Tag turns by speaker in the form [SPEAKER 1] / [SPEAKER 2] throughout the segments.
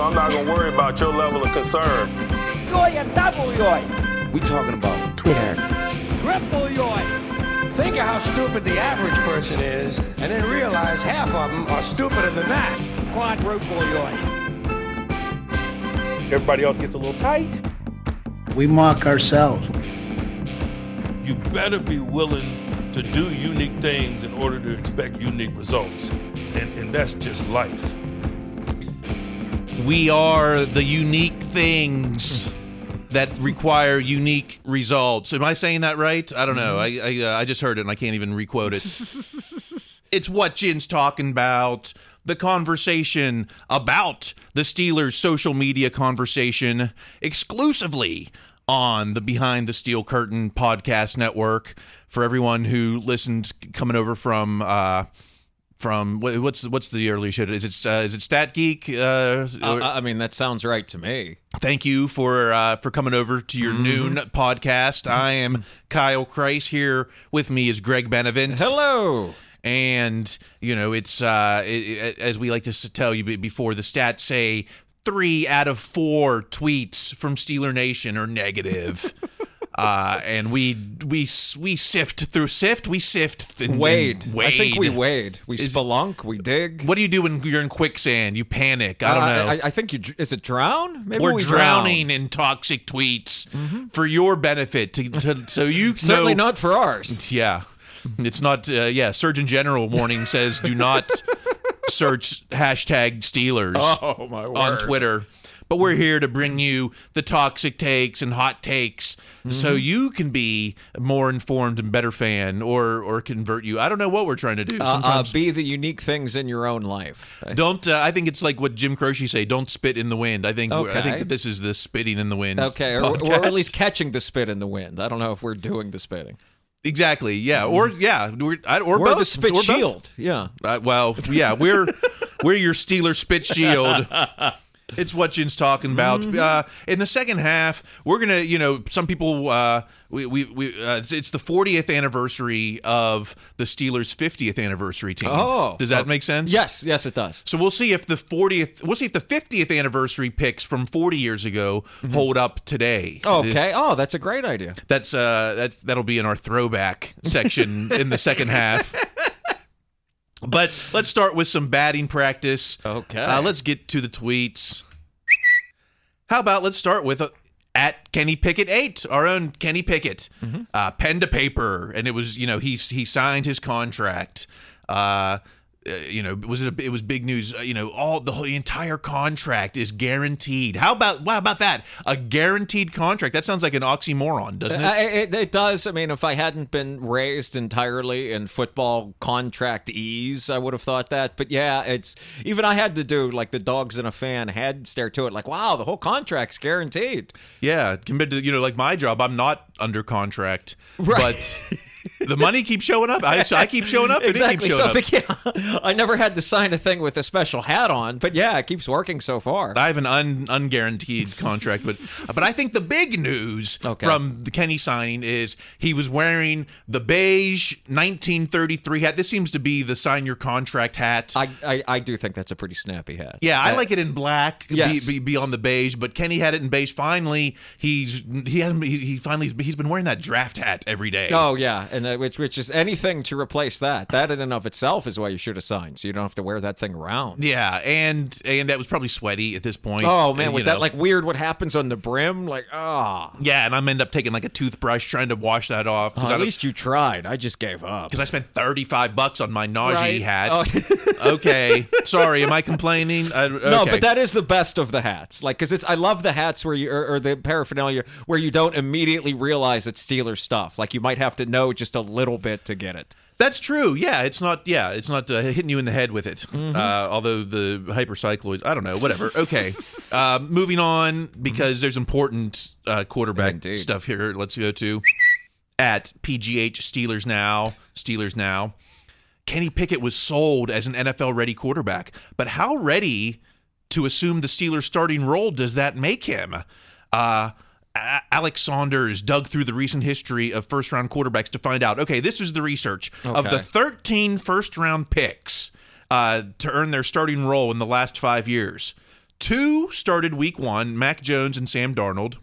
[SPEAKER 1] I'm not gonna worry about your level of concern.
[SPEAKER 2] Yoy and double yoy.
[SPEAKER 3] We talking about
[SPEAKER 4] Twitter.
[SPEAKER 2] Triple yoy.
[SPEAKER 5] Think of how stupid the average person is, and then realize half of them are stupider than that.
[SPEAKER 2] Quadruple yoy.
[SPEAKER 6] Everybody else gets a little tight.
[SPEAKER 4] We mock ourselves.
[SPEAKER 1] You better be willing to do unique things in order to expect unique results. And, and that's just life.
[SPEAKER 7] We are the unique things that require unique results. Am I saying that right? I don't know. I I, uh, I just heard it and I can't even requote it. it's what Jin's talking about. The conversation about the Steelers' social media conversation exclusively on the Behind the Steel Curtain podcast network for everyone who listened coming over from uh from what's what's the early show? Is it uh, is it Stat Geek? Uh,
[SPEAKER 8] Uh, I mean, that sounds right to me.
[SPEAKER 7] thank you for uh, for coming over to your noon podcast. I am Kyle Kreis. Here with me is Greg Benevent.
[SPEAKER 8] Hello.
[SPEAKER 7] And you know, it's uh, it- as we like to tell you before the stats say. Three out of four tweets from Steeler Nation are negative, uh, and we we we sift through sift. We sift and, and
[SPEAKER 8] Wade.
[SPEAKER 7] wade.
[SPEAKER 8] I think we wade. We
[SPEAKER 7] Is-
[SPEAKER 8] spelunk. We dig.
[SPEAKER 7] What do you do when you're in quicksand? You panic. I don't
[SPEAKER 8] Uh,
[SPEAKER 7] know.
[SPEAKER 8] I, I think you. Is it drown? Maybe
[SPEAKER 7] We're
[SPEAKER 8] we drown.
[SPEAKER 7] drowning in toxic tweets for your benefit, to, to, so you
[SPEAKER 8] Certainly
[SPEAKER 7] know,
[SPEAKER 8] not for ours.
[SPEAKER 7] Yeah, it's not. Uh, yeah, Surgeon General warning says do not search hashtag Steelers
[SPEAKER 8] Oh
[SPEAKER 7] on Twitter. But we're here to bring you the toxic takes and hot takes, so
[SPEAKER 8] Mm-hmm.
[SPEAKER 7] you can be more informed and better fan, or or convert you. I don't know what we're trying to do.
[SPEAKER 8] Uh, uh,
[SPEAKER 7] Sometimes
[SPEAKER 8] be the unique things in your own life.
[SPEAKER 7] don't. Uh, I think it's like what Jim Croce say. Don't spit in the wind. I think.
[SPEAKER 8] Okay.
[SPEAKER 7] I think that this is the spitting in the wind.
[SPEAKER 8] Okay, or, or at least catching the spit in the wind. I don't know if we're doing the spitting.
[SPEAKER 7] Exactly. Yeah. Or yeah. We're, I- or
[SPEAKER 8] Or
[SPEAKER 7] both.
[SPEAKER 8] the spit
[SPEAKER 7] Or both.
[SPEAKER 8] shield. Yeah.
[SPEAKER 7] Uh, well, yeah. We're we're your Steeler spit shield. It's what Jin's talking about.
[SPEAKER 8] Mm-hmm.
[SPEAKER 7] Uh, in the second half, we're gonna, you know, some people, uh, we, we, we uh, it's, it's the 40th anniversary of the Steelers' 50th anniversary team.
[SPEAKER 8] Oh.
[SPEAKER 7] does that make sense?
[SPEAKER 8] Yes. Yes, it does.
[SPEAKER 7] So we'll see if the 40th, we'll see if the 50th anniversary picks from 40 years ago hold up today.
[SPEAKER 8] Mm-hmm. Okay. Oh, that's a great idea.
[SPEAKER 7] That's uh that that'll be in our throwback section in the second half. But let's start with some batting practice.
[SPEAKER 8] Okay.
[SPEAKER 7] Uh, let's get to the tweets. How about let's start with uh, at Kenny Pickett eight, our own Kenny Pickett, uh, pen to paper, and it was you know he he signed his contract. Uh, uh, you know, was it? A, it was big news. Uh, you know, all the whole the entire contract is guaranteed. How about what about that? A guaranteed contract. That sounds like an oxymoron, doesn't it?
[SPEAKER 8] Uh, it, it does. I mean, if I hadn't been raised entirely in football contract ease, I would have thought that. But yeah, it's even I had to do like the dogs in a fan head stare to it, like, wow, the whole contract's guaranteed.
[SPEAKER 7] Yeah, compared to you know, like my job, I'm not under contract,
[SPEAKER 8] Right.
[SPEAKER 7] but the money keeps showing up. I, I keep showing up, and it keeps
[SPEAKER 8] exactly.
[SPEAKER 7] showing
[SPEAKER 8] So
[SPEAKER 7] up.
[SPEAKER 8] yeah, I never had to sign a thing with a special hat on, but yeah, it keeps working so far.
[SPEAKER 7] I have an un, unguaranteed contract, but but I think the big news
[SPEAKER 8] Okay.
[SPEAKER 7] from the Kenny signing is he was wearing the beige 1933 hat. This seems to be the sign your contract hat.
[SPEAKER 8] I, I, I do think that's a pretty snappy hat.
[SPEAKER 7] yeah, I
[SPEAKER 8] Uh,
[SPEAKER 7] like it in black.
[SPEAKER 8] yes.
[SPEAKER 7] be, be, be on the beige, but Kenny had it in beige. Finally, he's he hasn't he, he finally he's been wearing that draft hat every day.
[SPEAKER 8] Oh yeah, and uh, which which is anything to replace that. That in and of itself is why you should have signed, so you don't have to wear that thing around.
[SPEAKER 7] Yeah, and and that was probably sweaty at this point.
[SPEAKER 8] Oh man,
[SPEAKER 7] you
[SPEAKER 8] with
[SPEAKER 7] know.
[SPEAKER 8] that like weird what happens on the brim, like ah.
[SPEAKER 7] Yeah, and I'm end up taking like a toothbrush trying to wash that off
[SPEAKER 8] Oh,
[SPEAKER 7] because
[SPEAKER 8] at least you tried. I just gave up.
[SPEAKER 7] Because I spent 35 bucks on my Najee
[SPEAKER 8] Right.
[SPEAKER 7] hat.
[SPEAKER 8] Oh.
[SPEAKER 7] okay, sorry, am I complaining? Uh,
[SPEAKER 8] No, but that is the best of the hats. Like, cause it's I love the hats where you or, or the paraphernalia where you don't immediately realize it's Steelers stuff. Like you might have to know just a little bit to get it.
[SPEAKER 7] That's true. Yeah, it's not. Yeah, it's not uh, hitting you in the head with it.
[SPEAKER 8] Mm-hmm.
[SPEAKER 7] Uh, although the hypocycloids, I don't know. Whatever. Okay. uh, moving on because there's important uh, quarterback
[SPEAKER 8] Indeed.
[SPEAKER 7] stuff here. Let's go to at PGH Steelers now. Steelers now. Kenny Pickett was sold as an NFL ready quarterback, but how ready to assume the Steelers starting role does that make him? Uh, Alex Saunders dug through the recent history of first round quarterbacks to find out. Okay, this is the research of the 13 first round picks uh, to earn their starting role in the last five years. Two started week one, Mac Jones and Sam Darnold.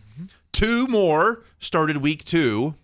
[SPEAKER 7] Two more started week 2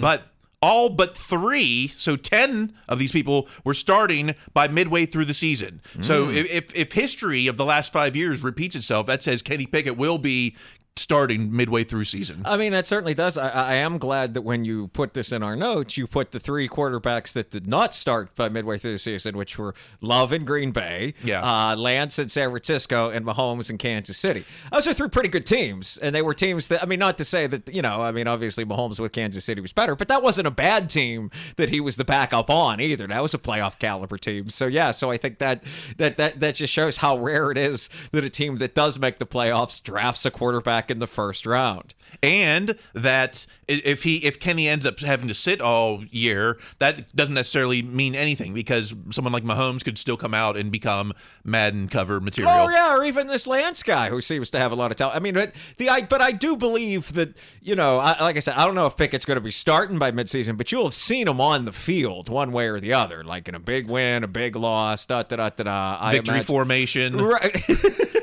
[SPEAKER 7] but all but three, so 10 of these people were starting by midway through the season. So if, if, if history of the last five years repeats itself, that says Kenny Pickett will be starting midway through season.
[SPEAKER 8] I mean, that certainly does. I, I am glad that when you put this in our notes, you put the three quarterbacks that did not start by midway through the season, which were Love in Green Bay,
[SPEAKER 7] Yeah.
[SPEAKER 8] uh, Lance in San Francisco, and Mahomes in Kansas City. Those are three pretty good teams, and they were teams that I mean, not to say that you know, I mean, obviously Mahomes with Kansas City was better, but that wasn't a bad team that he was the backup on either. That was a playoff caliber team. So yeah, so I think that that that that just shows how rare it is that a team that does make the playoffs drafts a quarterback in the first round.
[SPEAKER 7] and that if he if Kenny ends up having to sit all year, that doesn't necessarily mean anything because someone like Mahomes could still come out and become Madden cover material.
[SPEAKER 8] Oh yeah, or even this Lance guy who seems to have a lot of talent. I mean, but the I but I do believe that you know, I, like I said, I don't know if Pickett's going to be starting by midseason, but you'll have seen him on the field one way or the other, like in a big win, a big loss, da da da da da.
[SPEAKER 7] Victory
[SPEAKER 8] imagine-
[SPEAKER 7] formation.
[SPEAKER 8] Right.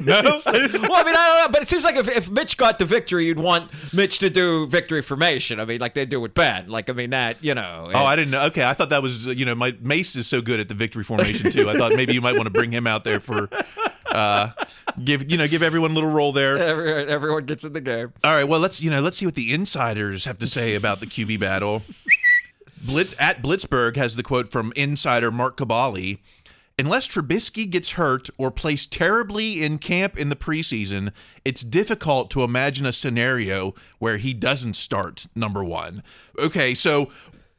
[SPEAKER 7] No.
[SPEAKER 8] well, I mean, I don't know, but it seems like if, if Mitch got the victory, you'd want Mitch to do victory formation. I mean, like they do with Ben. Like, I mean, that, you know.
[SPEAKER 7] Oh, I didn't know. Okay, I thought that was you know my Mace is so good at the victory formation too. I thought maybe you might want to bring him out there for uh give you know give everyone a little role there.
[SPEAKER 8] Every, everyone gets in the game.
[SPEAKER 7] All right, well let's you know let's see what the insiders have to say about the QB battle. Blitz at Blitzburgh has the quote from insider Mark Kaboly. Unless Trubisky gets hurt or plays terribly in camp in the preseason, it's difficult to imagine a scenario where he doesn't start number one. Okay, so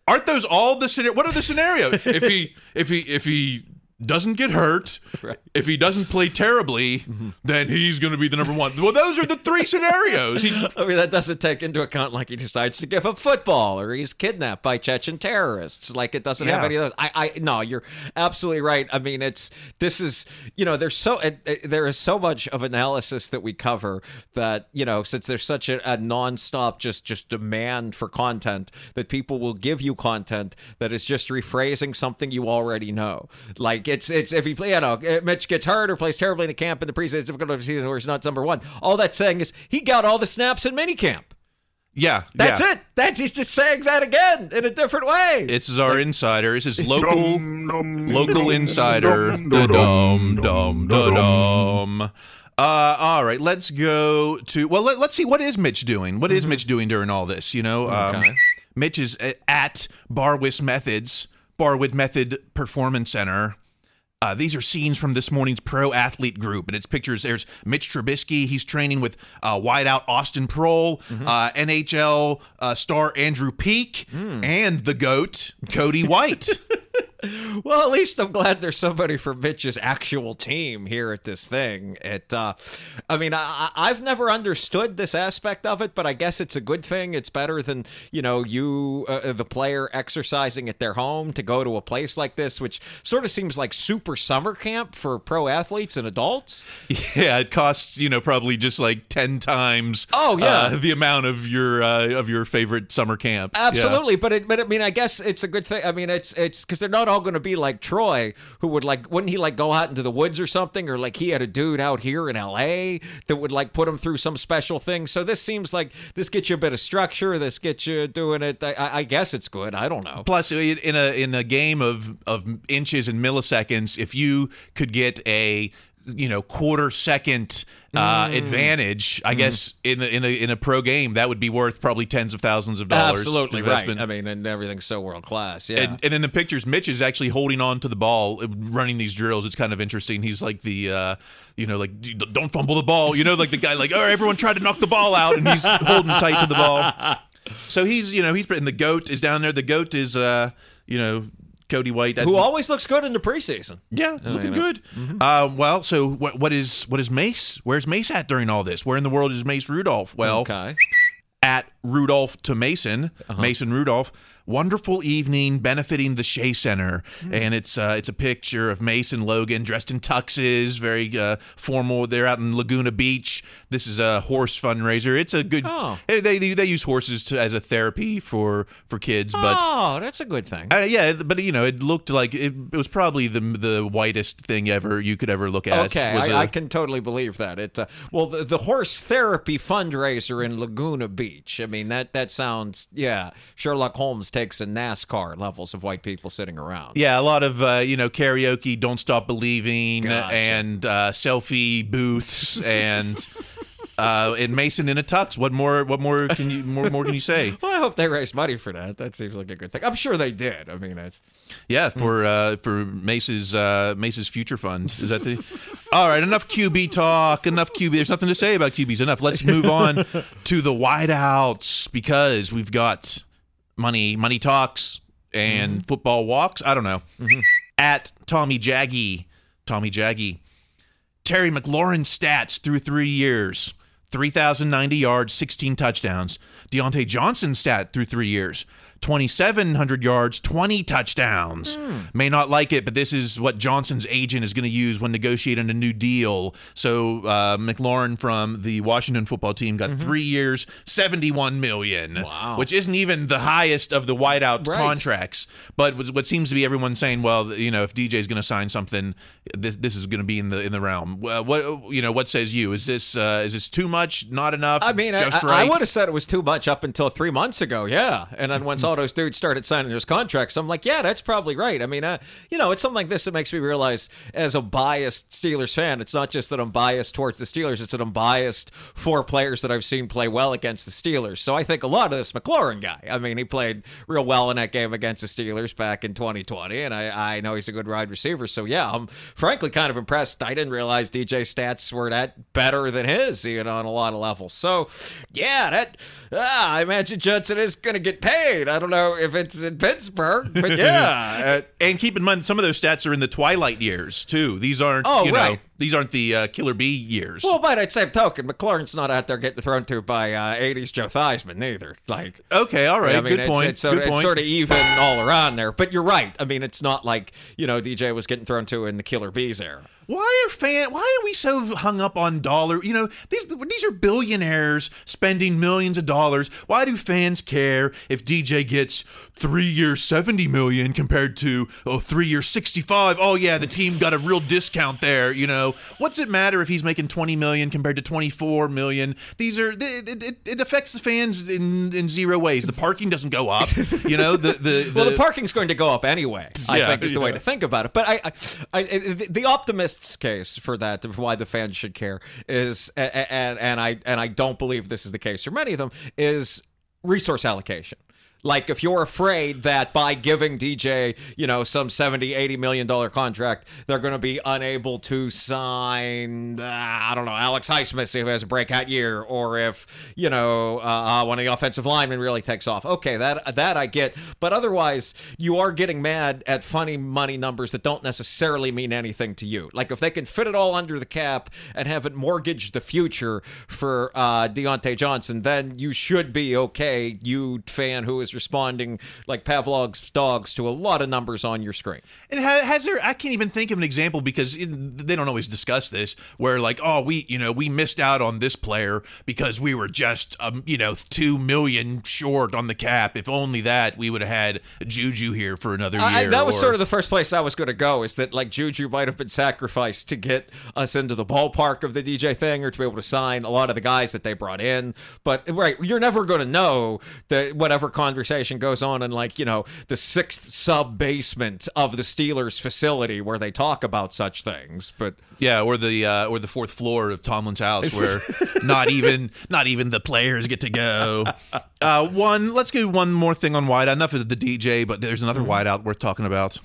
[SPEAKER 7] aren't those all the scenario? What are the scenarios? if he if he if he doesn't get hurt, if he doesn't play terribly, mm-hmm. then he's going to be the number one. Well, those are the three scenarios. He,
[SPEAKER 8] I mean, that doesn't take into account like he decides to give up football or he's kidnapped by Chechen terrorists. Like it doesn't have any of those. I, I, no, you're absolutely right. I mean, it's this is you know, there's so it, it- there is so much of analysis that we cover that you know, since there's such a, a nonstop just just demand for content that people will give you content that is just rephrasing something you already know. Like it's it's if he play, you know, if Mitch gets hurt or plays terribly in a camp in the preseason, it's difficult to season where he's not number one. All that's saying is he got all the snaps in minicamp.
[SPEAKER 7] yeah,
[SPEAKER 8] That's
[SPEAKER 7] yeah.
[SPEAKER 8] it. That's he's just saying that again in a different way.
[SPEAKER 7] This is our insider. This is local local insider. Da-dum, dum, da-dum. Uh, all right, let's go to well. Let, us see what is Mitch doing. What is Mitch doing during all this? You know, um,
[SPEAKER 8] Okay.
[SPEAKER 7] Mitch is uh, at Barwis Methods, Barwis Method Performance Center. Uh, these are scenes from this morning's pro athlete group, and it's pictures. There's Mitch Trubisky. He's training with uh, wideout Austin Proehl, uh, NHL uh, star Andrew Peak, and the GOAT, Cody White.
[SPEAKER 8] well, at least I'm glad there's somebody from Mitch's actual team here at this thing. It, uh, I mean, I, I've never understood this aspect of it, but I guess it's a good thing. It's better than you know you, uh, the player, exercising at their home to go to a place like this, which sort of seems like super summer camp for pro athletes and adults.
[SPEAKER 7] yeah, it costs you know probably just like ten times.
[SPEAKER 8] Oh, yeah.
[SPEAKER 7] uh, the amount of your uh, of your favorite summer camp. Yeah.
[SPEAKER 8] Absolutely, but it, but I mean, I guess it's a good thing. I mean, it's it's because they're not all going to be like Troy, who would like wouldn't he like go out into the woods or something, or like he had a dude out here in L.A. that would like put him through some special thing. So this seems like this gets you a bit of structure. This gets you doing it. I, I guess it's good. I don't know.
[SPEAKER 7] Plus, in a in a game of of inches and milliseconds, if you could get a you know quarter second uh,
[SPEAKER 8] Mm.
[SPEAKER 7] advantage, I guess in a, in a in a pro game, that would be worth probably tens of thousands of dollars.
[SPEAKER 8] Absolutely right. I mean, and everything's so world class. Yeah.
[SPEAKER 7] And, and in the pictures, Mitch is actually holding on to the ball, uh, running these drills. It's kind of interesting. He's like the, uh, you know, like don't fumble the ball. You know, like the guy, like, oh, everyone tried to knock the ball out, and he's holding tight to the ball. So he's, you know, he's and the goat is down there. The goat is, uh, you know, Cody White.
[SPEAKER 8] who always looks good in the preseason.
[SPEAKER 7] yeah, looking
[SPEAKER 8] know.
[SPEAKER 7] good. Uh, well, so what, what is what is Mace? Where's Mace at during all this? Where in the world is Mace Rudolph? Well,
[SPEAKER 8] Okay.
[SPEAKER 7] at Rudolph to Mason,
[SPEAKER 8] Uh-huh.
[SPEAKER 7] Mason Rudolph. Wonderful evening benefiting the Shea Center,
[SPEAKER 8] Hmm.
[SPEAKER 7] and it's uh, it's a picture of Mason Logan dressed in tuxes, very uh, formal. They're out in Laguna Beach. This is a horse fundraiser. It's a good.
[SPEAKER 8] Oh.
[SPEAKER 7] They, they they use horses to, as a therapy for for kids, but
[SPEAKER 8] oh, that's a good thing.
[SPEAKER 7] uh, yeah, but you know, it looked like it, it was probably the the whitest thing ever you could ever look at.
[SPEAKER 8] Okay,
[SPEAKER 7] was
[SPEAKER 8] I
[SPEAKER 7] a-
[SPEAKER 8] I can totally believe that. It uh, well, the, the horse therapy fundraiser in Laguna Beach. I mean, that that sounds yeah. Sherlock Holmes takes a NASCAR levels of white people sitting around.
[SPEAKER 7] yeah, a lot of uh, you know karaoke, "Don't Stop Believing,"
[SPEAKER 8] Gotcha.
[SPEAKER 7] and uh, selfie booths, and uh, and Mason in a tux. What more? What more can you more more can you say?
[SPEAKER 8] Well, I hope they raised money for that. That seems like a good thing. I'm sure they did. I mean, it's
[SPEAKER 7] Yeah, for uh, for Mace's uh, Mace's future fund. Is that the? All right, enough QB talk. Enough QB. There's nothing to say about QBs. Enough. Let's move on to the wideouts because we've got money money talks and mm-hmm. football walks. I don't know. Mm-hmm. At Tommy Jaggy, Tommy Jaggy, Terry McLaurin stats through three years 3,090 yards, 16 touchdowns. Diontae Johnson stat through three years 2,700 yards, 20 touchdowns. May not like it, but this is what Johnson's agent is going to use when negotiating a new deal. So uh, McLaurin from the Washington football team got three years, 71 million,
[SPEAKER 8] Wow.
[SPEAKER 7] which isn't even the highest of the wideout
[SPEAKER 8] Right.
[SPEAKER 7] contracts. But what seems to be everyone saying, well, you know, if DJ is going to sign something, this this is going to be in the in the realm. Well, what you know, what says you? Is this uh, is this too much? Not enough?
[SPEAKER 8] I mean,
[SPEAKER 7] just
[SPEAKER 8] I,
[SPEAKER 7] right?
[SPEAKER 8] I would have said it was too much up until three months ago. Yeah, and then once all those dudes started signing those contracts, I'm like, yeah, that's probably right. I mean, you know, it's something like this that makes me realize, as a biased Steelers fan, it's not just that I'm biased towards the Steelers; it's that I'm biased for players that I've seen play well against the Steelers. So I think a lot of this McLaurin guy. I mean, he played real well in that game against the Steelers back in 2020, and I, I know he's a good wide receiver. So yeah, I'm frankly kind of impressed. I didn't realize DJ stats were that better than his, you know, on a lot of levels. So yeah, that ah, I imagine Judson is going to get paid. I don't know if it's in Pittsburgh, but yeah. uh,
[SPEAKER 7] and keep in mind, some of those stats are in the twilight years too. These aren't,
[SPEAKER 8] Oh,
[SPEAKER 7] you know,
[SPEAKER 8] right.
[SPEAKER 7] these aren't the uh, Killer Bee years.
[SPEAKER 8] well, by that same token, McLaurin's not out there getting thrown to by uh, 80s Joe Theismann either. Like,
[SPEAKER 7] okay, all right,
[SPEAKER 8] I mean,
[SPEAKER 7] good
[SPEAKER 8] it's,
[SPEAKER 7] point.
[SPEAKER 8] It's, sort
[SPEAKER 7] good
[SPEAKER 8] of, it's
[SPEAKER 7] point.
[SPEAKER 8] sort of even all around there. But you're right. I mean, it's not like you know DJ was getting thrown to in the Killer Bees era.
[SPEAKER 7] Why are fan? Why are we so hung up on dollar? You know, these these are billionaires spending millions of dollars. Why do fans care if DJ gets three years seventy million compared to oh three years sixty five? Oh yeah, the team got a real discount there. You know, what's it matter if he's making twenty million compared to twenty four million? These are it, it, it affects the fans in in zero ways. The parking doesn't go up. You know, the the,
[SPEAKER 8] Well, the
[SPEAKER 7] the-
[SPEAKER 8] parking's going to go up anyway. I think is the way to think about it. But I, I, I the, the case for that, why the fans should care, is and and I and I don't believe this is the case for many of them is resource allocation. Like if you're afraid that by giving DJ, you know, some 70, 80 million dollar contract, they're going to be unable to sign, uh, I don't know, Alex Highsmith who has a breakout year, or if, you know, uh, uh, one of the offensive linemen really takes off. Okay, that that I get. But otherwise, you are getting mad at funny money numbers that don't necessarily mean anything to you. Like if they can fit it all under the cap and have it mortgage the future for uh, Diontae Johnson, then you should be okay, you fan who is responding like Pavlov's dogs to a lot of numbers on your screen.
[SPEAKER 7] And has there? I can't even think of an example because they don't always discuss this. Where like, oh, we you know we missed out on this player because we were just um you know two million short on the cap. If only that, we would have had Juju here for another year.
[SPEAKER 8] I, I- that was
[SPEAKER 7] or-
[SPEAKER 8] sort of the first place I was going to go. Is that like Juju might have been sacrificed to get us into the ballpark of the DJ thing, or to be able to sign a lot of the guys that they brought in. But right, you're never going to know that whatever conversation goes on in like you know the sixth sub basement of the Steelers facility where they talk about such things. But
[SPEAKER 7] yeah, or the uh, or the fourth floor of Tomlin's house where not even not even the players get to go. Uh, one, let's do one more thing on wideout. Enough of the DJ, but there's another wideout worth talking about.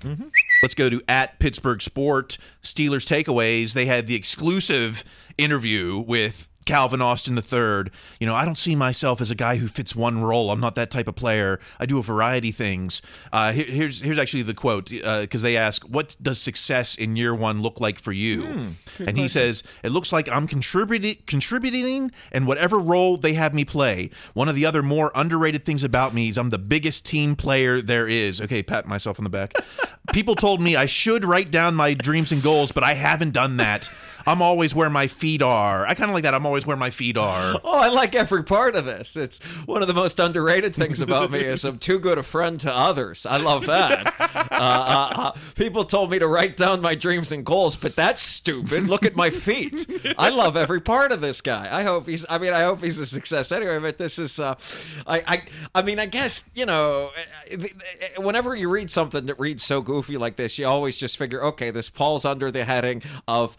[SPEAKER 7] Let's go to at Pittsburgh Sport Steelers takeaways. They had the exclusive interview with Calvin Austin III. You know, I don't see myself as a guy who fits one role. I'm not that type of player. I do a variety of things. Uh, here- here's here's actually the quote because they ask, "What does success in year one look like for you?" and he says, "It looks like I'm contributing, contributing, and whatever role they have me play. One of the other more underrated things about me is I'm the biggest team player there is." Okay, pat myself on the back. People told me I should write down my dreams and goals, but I haven't done that. I'm always where my feet are. I kind of like that. I'm always where my feet are.
[SPEAKER 8] Oh, I like every part of this. It's one of the most underrated things about me is I'm too good a friend to others. I love that. Uh, uh, uh, people told me to write down my dreams and goals, but that's stupid. Look at my feet. I love every part of this guy. I hope he's. I mean, I hope he's a success anyway. But this is. Uh, I. I. I mean, I guess you know. Whenever you read something that reads so goofy like this, you always just figure, okay, this falls under the heading of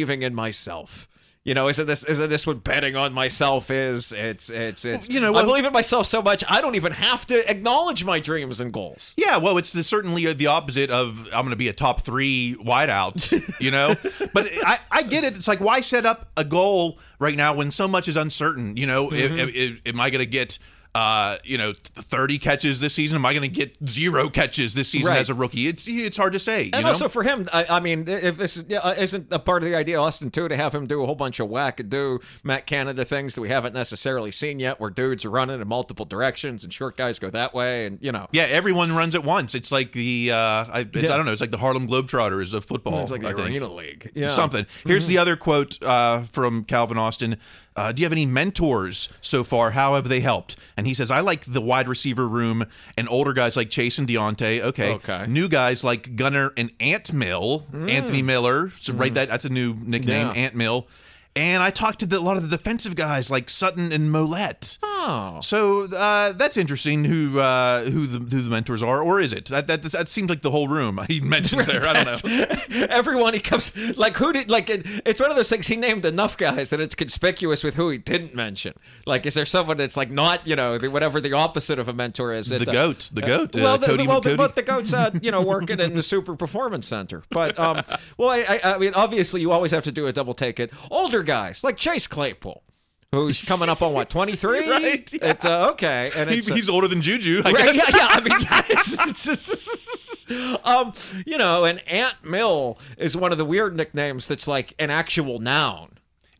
[SPEAKER 8] believing in myself. You know, isn't this isn't this what betting on myself is? It's it's it's
[SPEAKER 7] You know,
[SPEAKER 8] I believe in myself so much I don't even have to acknowledge my dreams and goals.
[SPEAKER 7] Yeah, well, it's the, certainly the opposite of I'm going to be a top three wideout, you know. but I, I get it. It's like why set up a goal right now when so much is uncertain? You know,
[SPEAKER 8] Mm-hmm.
[SPEAKER 7] Am- am- am I going to get uh, you know, 30 catches this season? Am I going to get zero catches this season
[SPEAKER 8] Right.
[SPEAKER 7] as a rookie? It's it's hard to say. You
[SPEAKER 8] And
[SPEAKER 7] know?
[SPEAKER 8] also for him, I, I mean, if this is, yeah, uh, isn't a part of the idea, Austin, too, to have him do a whole bunch of whack do Matt Canada things that we haven't necessarily seen yet, where dudes are running in multiple directions and short guys go that way, and you know,
[SPEAKER 7] yeah, everyone runs at once. It's like the uh, I, it's,
[SPEAKER 8] Yeah.
[SPEAKER 7] I don't know. It's like the Harlem Globetrotters of football.
[SPEAKER 8] it's like the
[SPEAKER 7] I think.
[SPEAKER 8] League, yeah.
[SPEAKER 7] something. Here's the other quote uh, from Calvin Austin. Uh, do you have any mentors so far? How have they helped? And he says, I like the wide receiver room and older guys like Chase and Diontae. Okay.
[SPEAKER 8] Okay.
[SPEAKER 7] New guys like Gunner and Ant Mill, Anthony Miller. So write that. That's a new nickname,
[SPEAKER 8] Yeah.
[SPEAKER 7] Ant Mill. And I talked to the, a lot of the defensive guys like Sutton and Maulet.
[SPEAKER 8] Oh.
[SPEAKER 7] So uh, that's interesting. Who uh, who the who the mentors are, or is it? That that, that seems like the whole room he mentions there. I don't know.
[SPEAKER 8] Everyone he comes like who did like it, it's one of those things he named enough guys that it's conspicuous with who he didn't mention. Like, is there someone that's like not you know the, whatever the opposite of a mentor is?
[SPEAKER 7] The
[SPEAKER 8] It, uh,
[SPEAKER 7] goat, the goat, uh,
[SPEAKER 8] well, the,
[SPEAKER 7] Cody-
[SPEAKER 8] well, the,
[SPEAKER 7] Cody.
[SPEAKER 8] but the goat's uh, you know working in the Super Performance Center. But um, well, I, I, I mean, obviously you always have to do a double take it. Older guys like Chase Claypool. Who's coming up on what twenty three?
[SPEAKER 7] Right, yeah.
[SPEAKER 8] It's uh, okay, and
[SPEAKER 7] He,
[SPEAKER 8] it's, uh,
[SPEAKER 7] he's older than Juju. I
[SPEAKER 8] Right, yeah, yeah. I mean, yes. um, you know, and Ant Mill is one of the weird nicknames that's like an actual noun.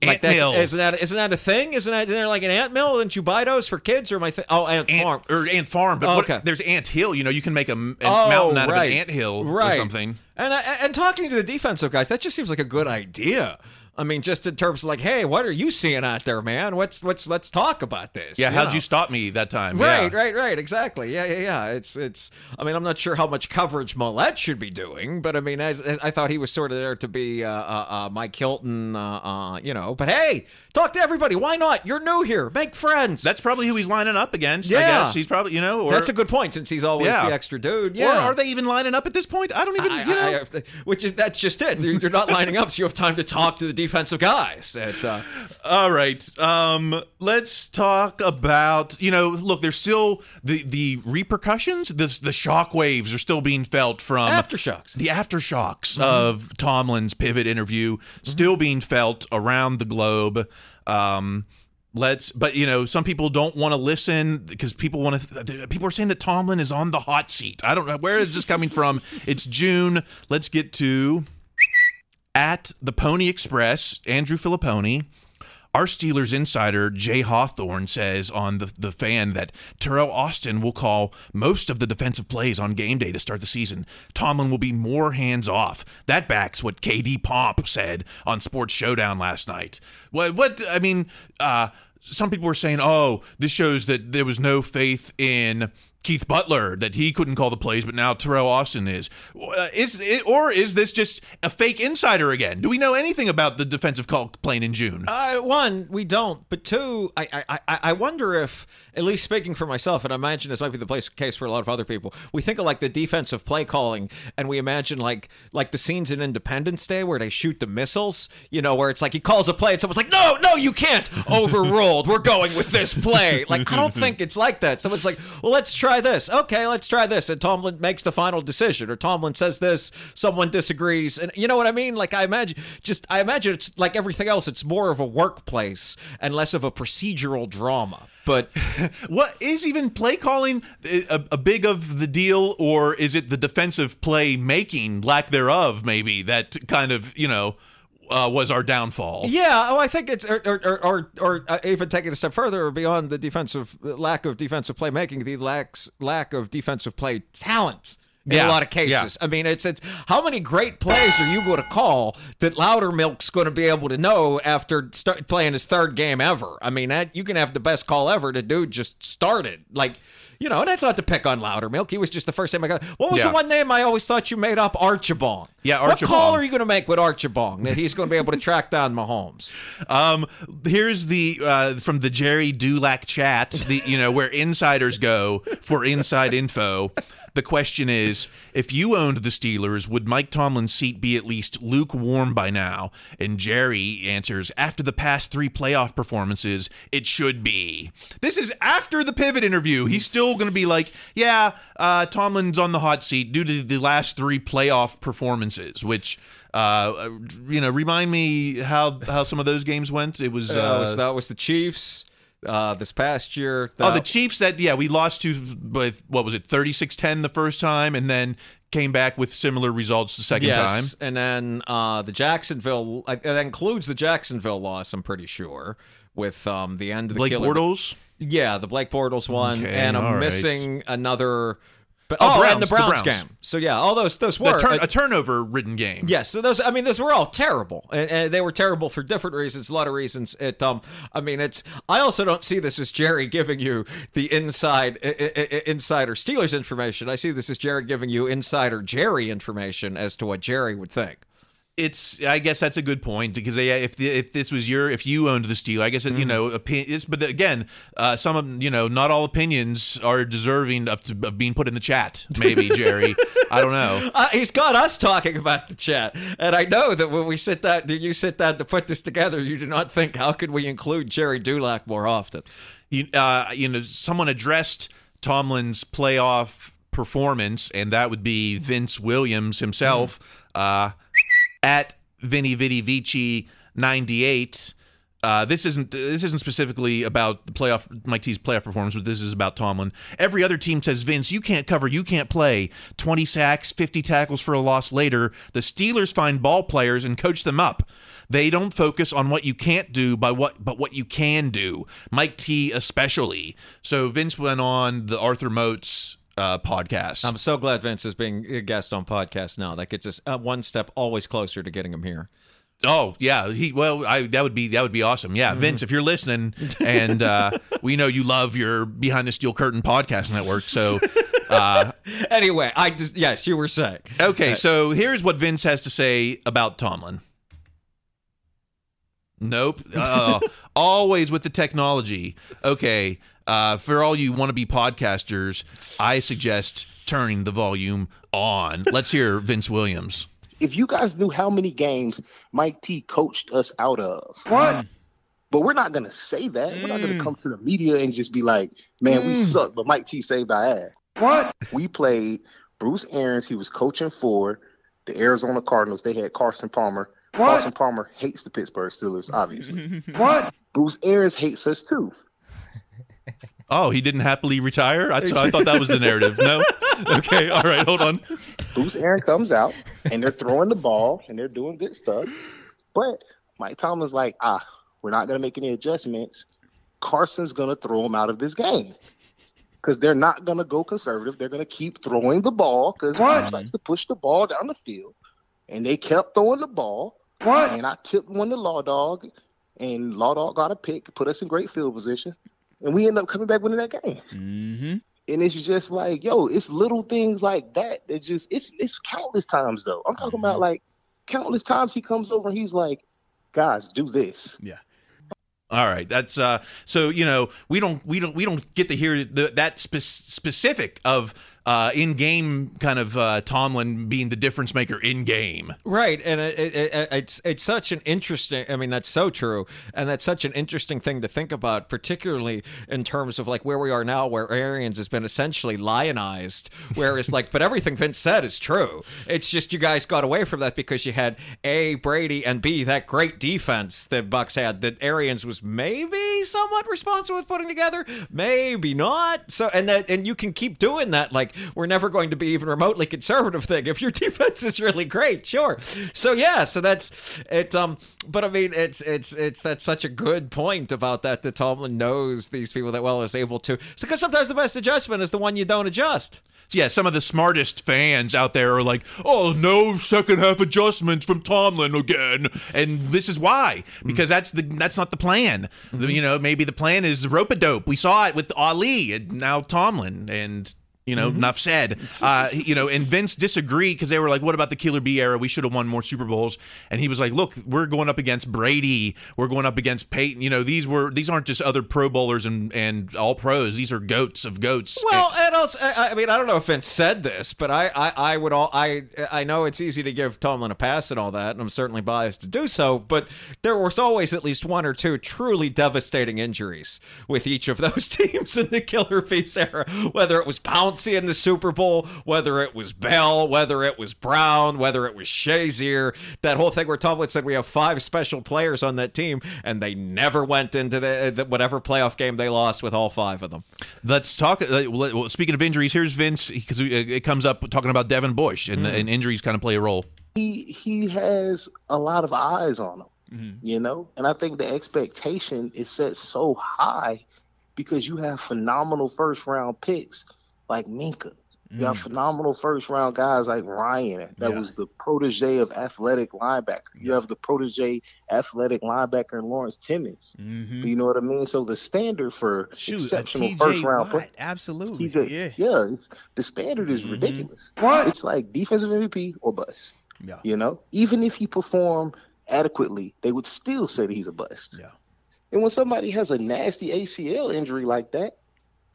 [SPEAKER 8] Like
[SPEAKER 7] Ant
[SPEAKER 8] that's-
[SPEAKER 7] Mill.
[SPEAKER 8] Isn't that isn't that a thing? Isn't that isn't there like an ant mill? Didn't you buy those for kids or my thing? Oh, ant, farm.
[SPEAKER 7] Or Ant Farm, but
[SPEAKER 8] Oh,
[SPEAKER 7] what-
[SPEAKER 8] okay.
[SPEAKER 7] there's Ant Hill. You know, you can make a,
[SPEAKER 8] Oh,
[SPEAKER 7] mountain out
[SPEAKER 8] right.
[SPEAKER 7] of an ant hill
[SPEAKER 8] right.
[SPEAKER 7] or something.
[SPEAKER 8] And and talking to the defensive guys, that just seems like a good idea. I mean, just in terms of like, hey, what are you seeing out there, man? What's what's let's talk about this.
[SPEAKER 7] Yeah, how'd
[SPEAKER 8] know?
[SPEAKER 7] you stop me that time?
[SPEAKER 8] Right,
[SPEAKER 7] yeah.
[SPEAKER 8] right, right. Exactly. Yeah, yeah, yeah. It's, it's. I mean, I'm not sure how much coverage Maulet should be doing, but I mean, as, as I thought he was sort of there to be uh, uh, uh, Mike Hilton, uh, uh, you know. But hey, talk to everybody. Why not? You're new here. Make friends.
[SPEAKER 7] That's probably who he's lining up against. I
[SPEAKER 8] Yeah.
[SPEAKER 7] guess he's probably you know. Or,
[SPEAKER 8] That's a good point since he's always
[SPEAKER 7] Yeah.
[SPEAKER 8] the extra dude. Yeah.
[SPEAKER 7] Or are they even lining up at this point? I don't even.
[SPEAKER 8] I-
[SPEAKER 7] you know.
[SPEAKER 8] I- I which is that's just it. You're you're not lining up, so you have time to talk to the defensive guys. And, uh,
[SPEAKER 7] All right. Um, let's talk about you know. Look, there's still the the repercussions. The the shock waves are still being felt from
[SPEAKER 8] Aftershocks.
[SPEAKER 7] The aftershocks of Tomlin's pivot interview still being felt around the globe. Um, let's but you know some people don't want to listen because people want to people are saying that tomlin is on the hot seat i don't know where is this coming from it's june let's get to at the pony express andrew Fillipponi our Steelers insider Jay Hawthorne says on the, the fan that Teryl Austin will call most of the defensive plays on game day to start the season. Tomlin will be more hands off. That backs what KD Pomp said on Sports Showdown last night. What, what I mean, uh, some people were saying, oh, this shows that there was no faith in Keith Butler, that he couldn't call the plays, but now Teryl Austin is. Uh, is it, or is this just a fake insider again? Do we know anything about the defensive call playing in June?
[SPEAKER 8] Uh, one, we don't. But two, I, I, I, wonder if, at least speaking for myself, and I imagine this might be the place, case for a lot of other people, we think of like the defensive play calling, and we imagine like like the scenes in Independence Day where they shoot the missiles, you know, where it's like he calls a play and someone's like, no, no, you can't. Overruled. We're going with this play. Like, I don't think it's like that. Someone's like, well, let's try try this. Okay, let's try this. And Tomlin makes the final decision, or Tomlin says this, someone disagrees, and you know what I mean. Like I imagine, just I imagine it's like everything else. It's more of a workplace and less of a procedural drama. But
[SPEAKER 7] What is even play calling a, a big of the deal, or is it the defensive play making, lack thereof, maybe that kind of you know uh, was our downfall?
[SPEAKER 8] Yeah, oh, I think it's or or or, or, or uh, even taking a step further beyond the defensive lack of defensive playmaking, the lacks lack of defensive play talent. In
[SPEAKER 7] Yeah,
[SPEAKER 8] a lot of cases, I mean, it's it's how many great plays are you going to call that Loudermilk's going to be able to know after start playing his third game ever? I mean, that you can have the best call ever. The dude just started, like you know, and that's not to pick on Loudermilk. He was just the first name I got. What was
[SPEAKER 7] Yeah.
[SPEAKER 8] the one name I always thought you made up? Archibong.
[SPEAKER 7] Yeah, Archibong.
[SPEAKER 8] What call are you going to make with Archibong that he's going to be able to track down Mahomes?
[SPEAKER 7] Um, here's the uh, from the Gerry Dulac chat, the you know where insiders go for inside info. The question is, if you owned the Steelers, would Mike Tomlin's seat be at least lukewarm by now? And Jerry answers, after the past three playoff performances, it should be. This is after the pivot interview. He's still going to be like, yeah, uh, Tomlin's on the hot seat due to the last three playoff performances, which. Uh, you know, remind me how how some of those games went. It was uh,
[SPEAKER 8] was, that was the Chiefs uh, this past year.
[SPEAKER 7] Oh, the Chiefs that yeah, we lost to with what was it, 36-10 the first time and then came back with similar results the second
[SPEAKER 8] yes,
[SPEAKER 7] time.
[SPEAKER 8] and then uh, the Jacksonville. uh, That includes the Jacksonville loss. I'm pretty sure with um, the end of the
[SPEAKER 7] Blake
[SPEAKER 8] killer.
[SPEAKER 7] Bortles.
[SPEAKER 8] Yeah, the Blake Bortles one,
[SPEAKER 7] Okay,
[SPEAKER 8] and I'm
[SPEAKER 7] right.
[SPEAKER 8] missing another. But,
[SPEAKER 7] Oh,
[SPEAKER 8] oh,
[SPEAKER 7] Browns,
[SPEAKER 8] and the
[SPEAKER 7] the
[SPEAKER 8] Browns,
[SPEAKER 7] Browns.
[SPEAKER 8] game. So yeah, all those those were
[SPEAKER 7] turn,
[SPEAKER 8] uh,
[SPEAKER 7] a turnover ridden game.
[SPEAKER 8] Yes, so those. I mean, those were all terrible, and, and they were terrible for different reasons. A lot of reasons. It. Um. I mean, it's. I also don't see this as Jerry giving you the inside, i- i- insider Steelers information. I see this as Jerry giving you insider Jerry information as to what Jerry would think.
[SPEAKER 7] It's I guess that's a good point because yeah, if the, if this was your if you owned the Steel, I guess it, you know opi- it's, but again, uh, some of you know not all opinions are deserving of, of being put in the chat. Maybe Jerry, I don't know.
[SPEAKER 8] Uh, he's got us talking about the chat, and I know that when we sit down, do you sit down to put this together, you do not think how could we include Gerry Dulac more often.
[SPEAKER 7] you, uh, you know, someone addressed Tomlin's playoff performance, and that would be Vince Williams himself uh, at Vinny Vitti Vici ninety eight. Uh, this isn't this isn't specifically about the playoff Mike T's playoff performance, but this is about Tomlin. Every other team says Vince, you can't cover, you can't play. Twenty sacks, fifty tackles for a loss later. The Steelers find ball players and coach them up. They don't focus on what you can't do by what but what you can do. Mike T especially. So Vince went on the Arthur Moats uh, podcast.
[SPEAKER 8] I'm so glad Vince is being a guest on podcast now. That gets us uh, one step always closer to getting him here.
[SPEAKER 7] Oh yeah, he well, I that would be that would be awesome. Yeah, Vince, if you're listening, and uh, we know you love your Behind the Steel Curtain podcast network. So
[SPEAKER 8] Anyway, I just yes, you were saying.
[SPEAKER 7] okay, so here's what Vince has to say about Tomlin. Nope. Uh, always with the technology. Okay. Uh, for all you want to be podcasters, I suggest turning the volume on. Let's hear Vince Williams.
[SPEAKER 3] if you guys knew how many games Mike T coached us out of. What? But we're not gonna say that. We're not gonna come to the media and just be like, "Man, we suck," but Mike T saved our ass. What? We played Bruce Arians. He was coaching for the Arizona Cardinals. They had Carson Palmer. What? Carson Palmer hates the Pittsburgh Steelers, obviously. what? Bruce Arians hates us too.
[SPEAKER 7] Oh, he didn't happily retire? I, I thought that was the narrative. No? Okay. All right. Hold on.
[SPEAKER 3] Bruce Arians comes out and they're throwing the ball and they're doing good stuff. But Mike Tomlin's like, ah, we're not going to make any adjustments. Carson's going to throw him out of this game because they're not going to go conservative. They're going to keep throwing the ball because Bruce likes to push the ball down the field. And they kept throwing the ball. What? And I tipped one to Law Dog, and Law Dog got a pick, put us in great field position, and we end up coming back winning that game.
[SPEAKER 2] Mm-hmm.
[SPEAKER 3] And it's just like, yo, it's little things like that that just it's it's countless times though. I'm talking about like countless times he comes over and he's like, guys, do this. Yeah.
[SPEAKER 7] All right, that's uh. So you know, we don't we don't we don't get to hear the, that spe- specific of uh, in game kind of uh, Tomlin being the difference maker in game.
[SPEAKER 8] Right, and it, it, it, it's it's such an interesting. I mean, that's so true, and that's such an interesting thing to think about, particularly in terms of like where we are now, where Arians has been essentially lionized. Whereas, like, but everything Vince said is true. It's just you guys got away from that because you had a Brady and b that great defense that Bucks had that Arians was maybe somewhat responsible with putting together, maybe not. So, and that and you can keep doing that. Like, we're never going to be even remotely conservative thing if your defense is really great, sure. So yeah, so that's it. Um, but I mean, it's it's it's that's such a good point about that. That Tomlin knows these people that well is able to. It's because sometimes the best adjustment is the one you don't adjust.
[SPEAKER 7] Yeah, some of the smartest fans out there are like, "Oh, no second half adjustments from Tomlin again," and this is why because that's the that's not the plan. The- You know, maybe the plan is rope a dope. We saw it with Ali and now Tomlin, and you know, enough said. Uh, you know, and Vince disagreed because they were like, "What about the Killer B era? We should have won more Super Bowls." And he was like, "Look, we're going up against Brady. We're going up against Peyton. You know, these were these aren't just other Pro Bowlers and and all pros. These are goats of goats."
[SPEAKER 8] Well, and also, I I mean, I don't know if Vince said this, but I, I, I would all, I, I know it's easy to give Tomlin a pass and all that, and I'm certainly biased to do so. But there was always at least one or two truly devastating injuries with each of those teams in the Killer Bees era. Whether it was Pouncey in the Super Bowl, whether it was Bell, whether it was Brown, whether it was Shazier, that whole thing where Tomlin said we have five special players on that team, and they never went into the, uh, the whatever playoff game they lost with all five of them.
[SPEAKER 7] Let's talk. Uh, well, speaking of injuries, here's Vince because uh, it comes up talking about Devin Bush and, mm-hmm. and injuries kind of play a role.
[SPEAKER 3] he he has a lot of eyes on him, mm-hmm. you know, and I think the expectation is set so high because you have phenomenal first round picks like Minkah. You have mm. phenomenal first round guys like Ryan, that
[SPEAKER 6] Yeah.
[SPEAKER 3] was the protege of athletic linebacker. You have the protege athletic linebacker in Lawrence Timmons. Mm-hmm. You know what I mean? So the standard for
[SPEAKER 6] Shoot, a
[SPEAKER 3] exceptional
[SPEAKER 6] TJ
[SPEAKER 3] first round
[SPEAKER 6] Watt, absolutely.
[SPEAKER 3] TJ,
[SPEAKER 6] yeah.
[SPEAKER 3] yeah, it's the standard is mm-hmm. ridiculous. What? It's like defensive MVP or bust.
[SPEAKER 6] Yeah.
[SPEAKER 3] You know, even if he performed adequately, they would still say that he's a bust.
[SPEAKER 6] Yeah.
[SPEAKER 3] And when somebody has a nasty ACL injury like that,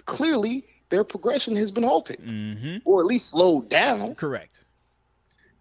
[SPEAKER 3] clearly their progression has been halted,
[SPEAKER 6] Mm-hmm.
[SPEAKER 3] or at least slowed down.
[SPEAKER 6] Correct.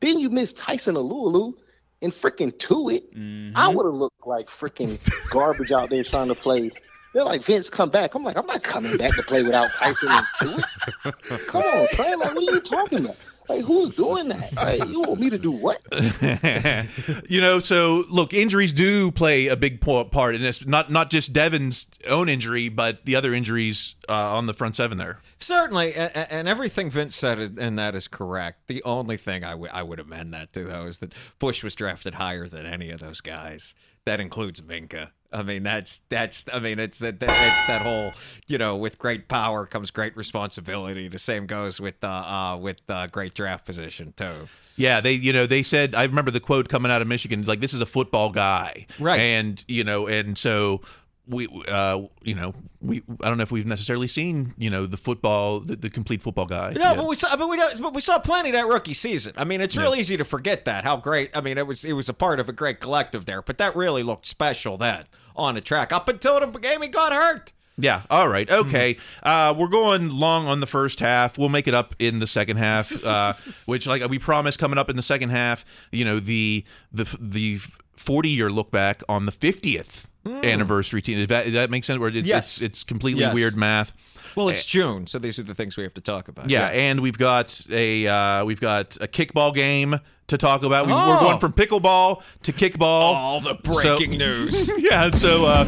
[SPEAKER 3] Then you miss Tyson Alualu and freaking Tuitt.
[SPEAKER 6] Mm-hmm.
[SPEAKER 3] I would have looked like freaking garbage out there trying to play. They're like, Vince, come back. I'm like, I'm not coming back to play without Tyson and Tuitt. Come on, son. Like, what are you talking about? Like, who's doing that? Like, you want me to do what?
[SPEAKER 7] you know, so look, injuries do play a big part in this. Not not just Devin's own injury, but the other injuries uh, on the front seven there.
[SPEAKER 8] Certainly, and, and everything Vince said in that is correct. The only thing I would I would amend that to though is that Bush was drafted higher than any of those guys. That includes Minkah. I mean, that's that's. I mean, it's that it's that whole you know, with great power comes great responsibility. The same goes with uh, uh with uh, great draft position too.
[SPEAKER 7] Yeah, they you know they said I remember the quote coming out of Michigan like this is a football guy,
[SPEAKER 8] Right.
[SPEAKER 7] And you know, and so we uh you know we I don't know if we've necessarily seen you know the football the, the complete football guy.
[SPEAKER 8] No,
[SPEAKER 7] yet.
[SPEAKER 8] but we saw, but we, don't- but we saw plenty that rookie season. I mean, it's real easy to forget that how great. I mean, it was it was a part of a great collective there, but that really looked special then on the track up until the game he got hurt.
[SPEAKER 7] Yeah. All right. Okay. Uh, we're going long on the first half. We'll make it up in the second half, uh, which, like we promised, coming up in the second half. You know, the the the forty year look back on the fiftieth anniversary team. Does that, does that make sense? Where it's
[SPEAKER 8] Yes.
[SPEAKER 7] it's, it's completely
[SPEAKER 8] Yes.
[SPEAKER 7] weird math.
[SPEAKER 8] Well, it's June, so these are the things we have to talk about.
[SPEAKER 7] Yeah, and we've got a uh, we've got a kickball game to talk about. We, We're
[SPEAKER 8] Oh.
[SPEAKER 7] going from pickleball to kickball.
[SPEAKER 8] All the
[SPEAKER 7] So-
[SPEAKER 8] breaking news.
[SPEAKER 7] yeah, so uh,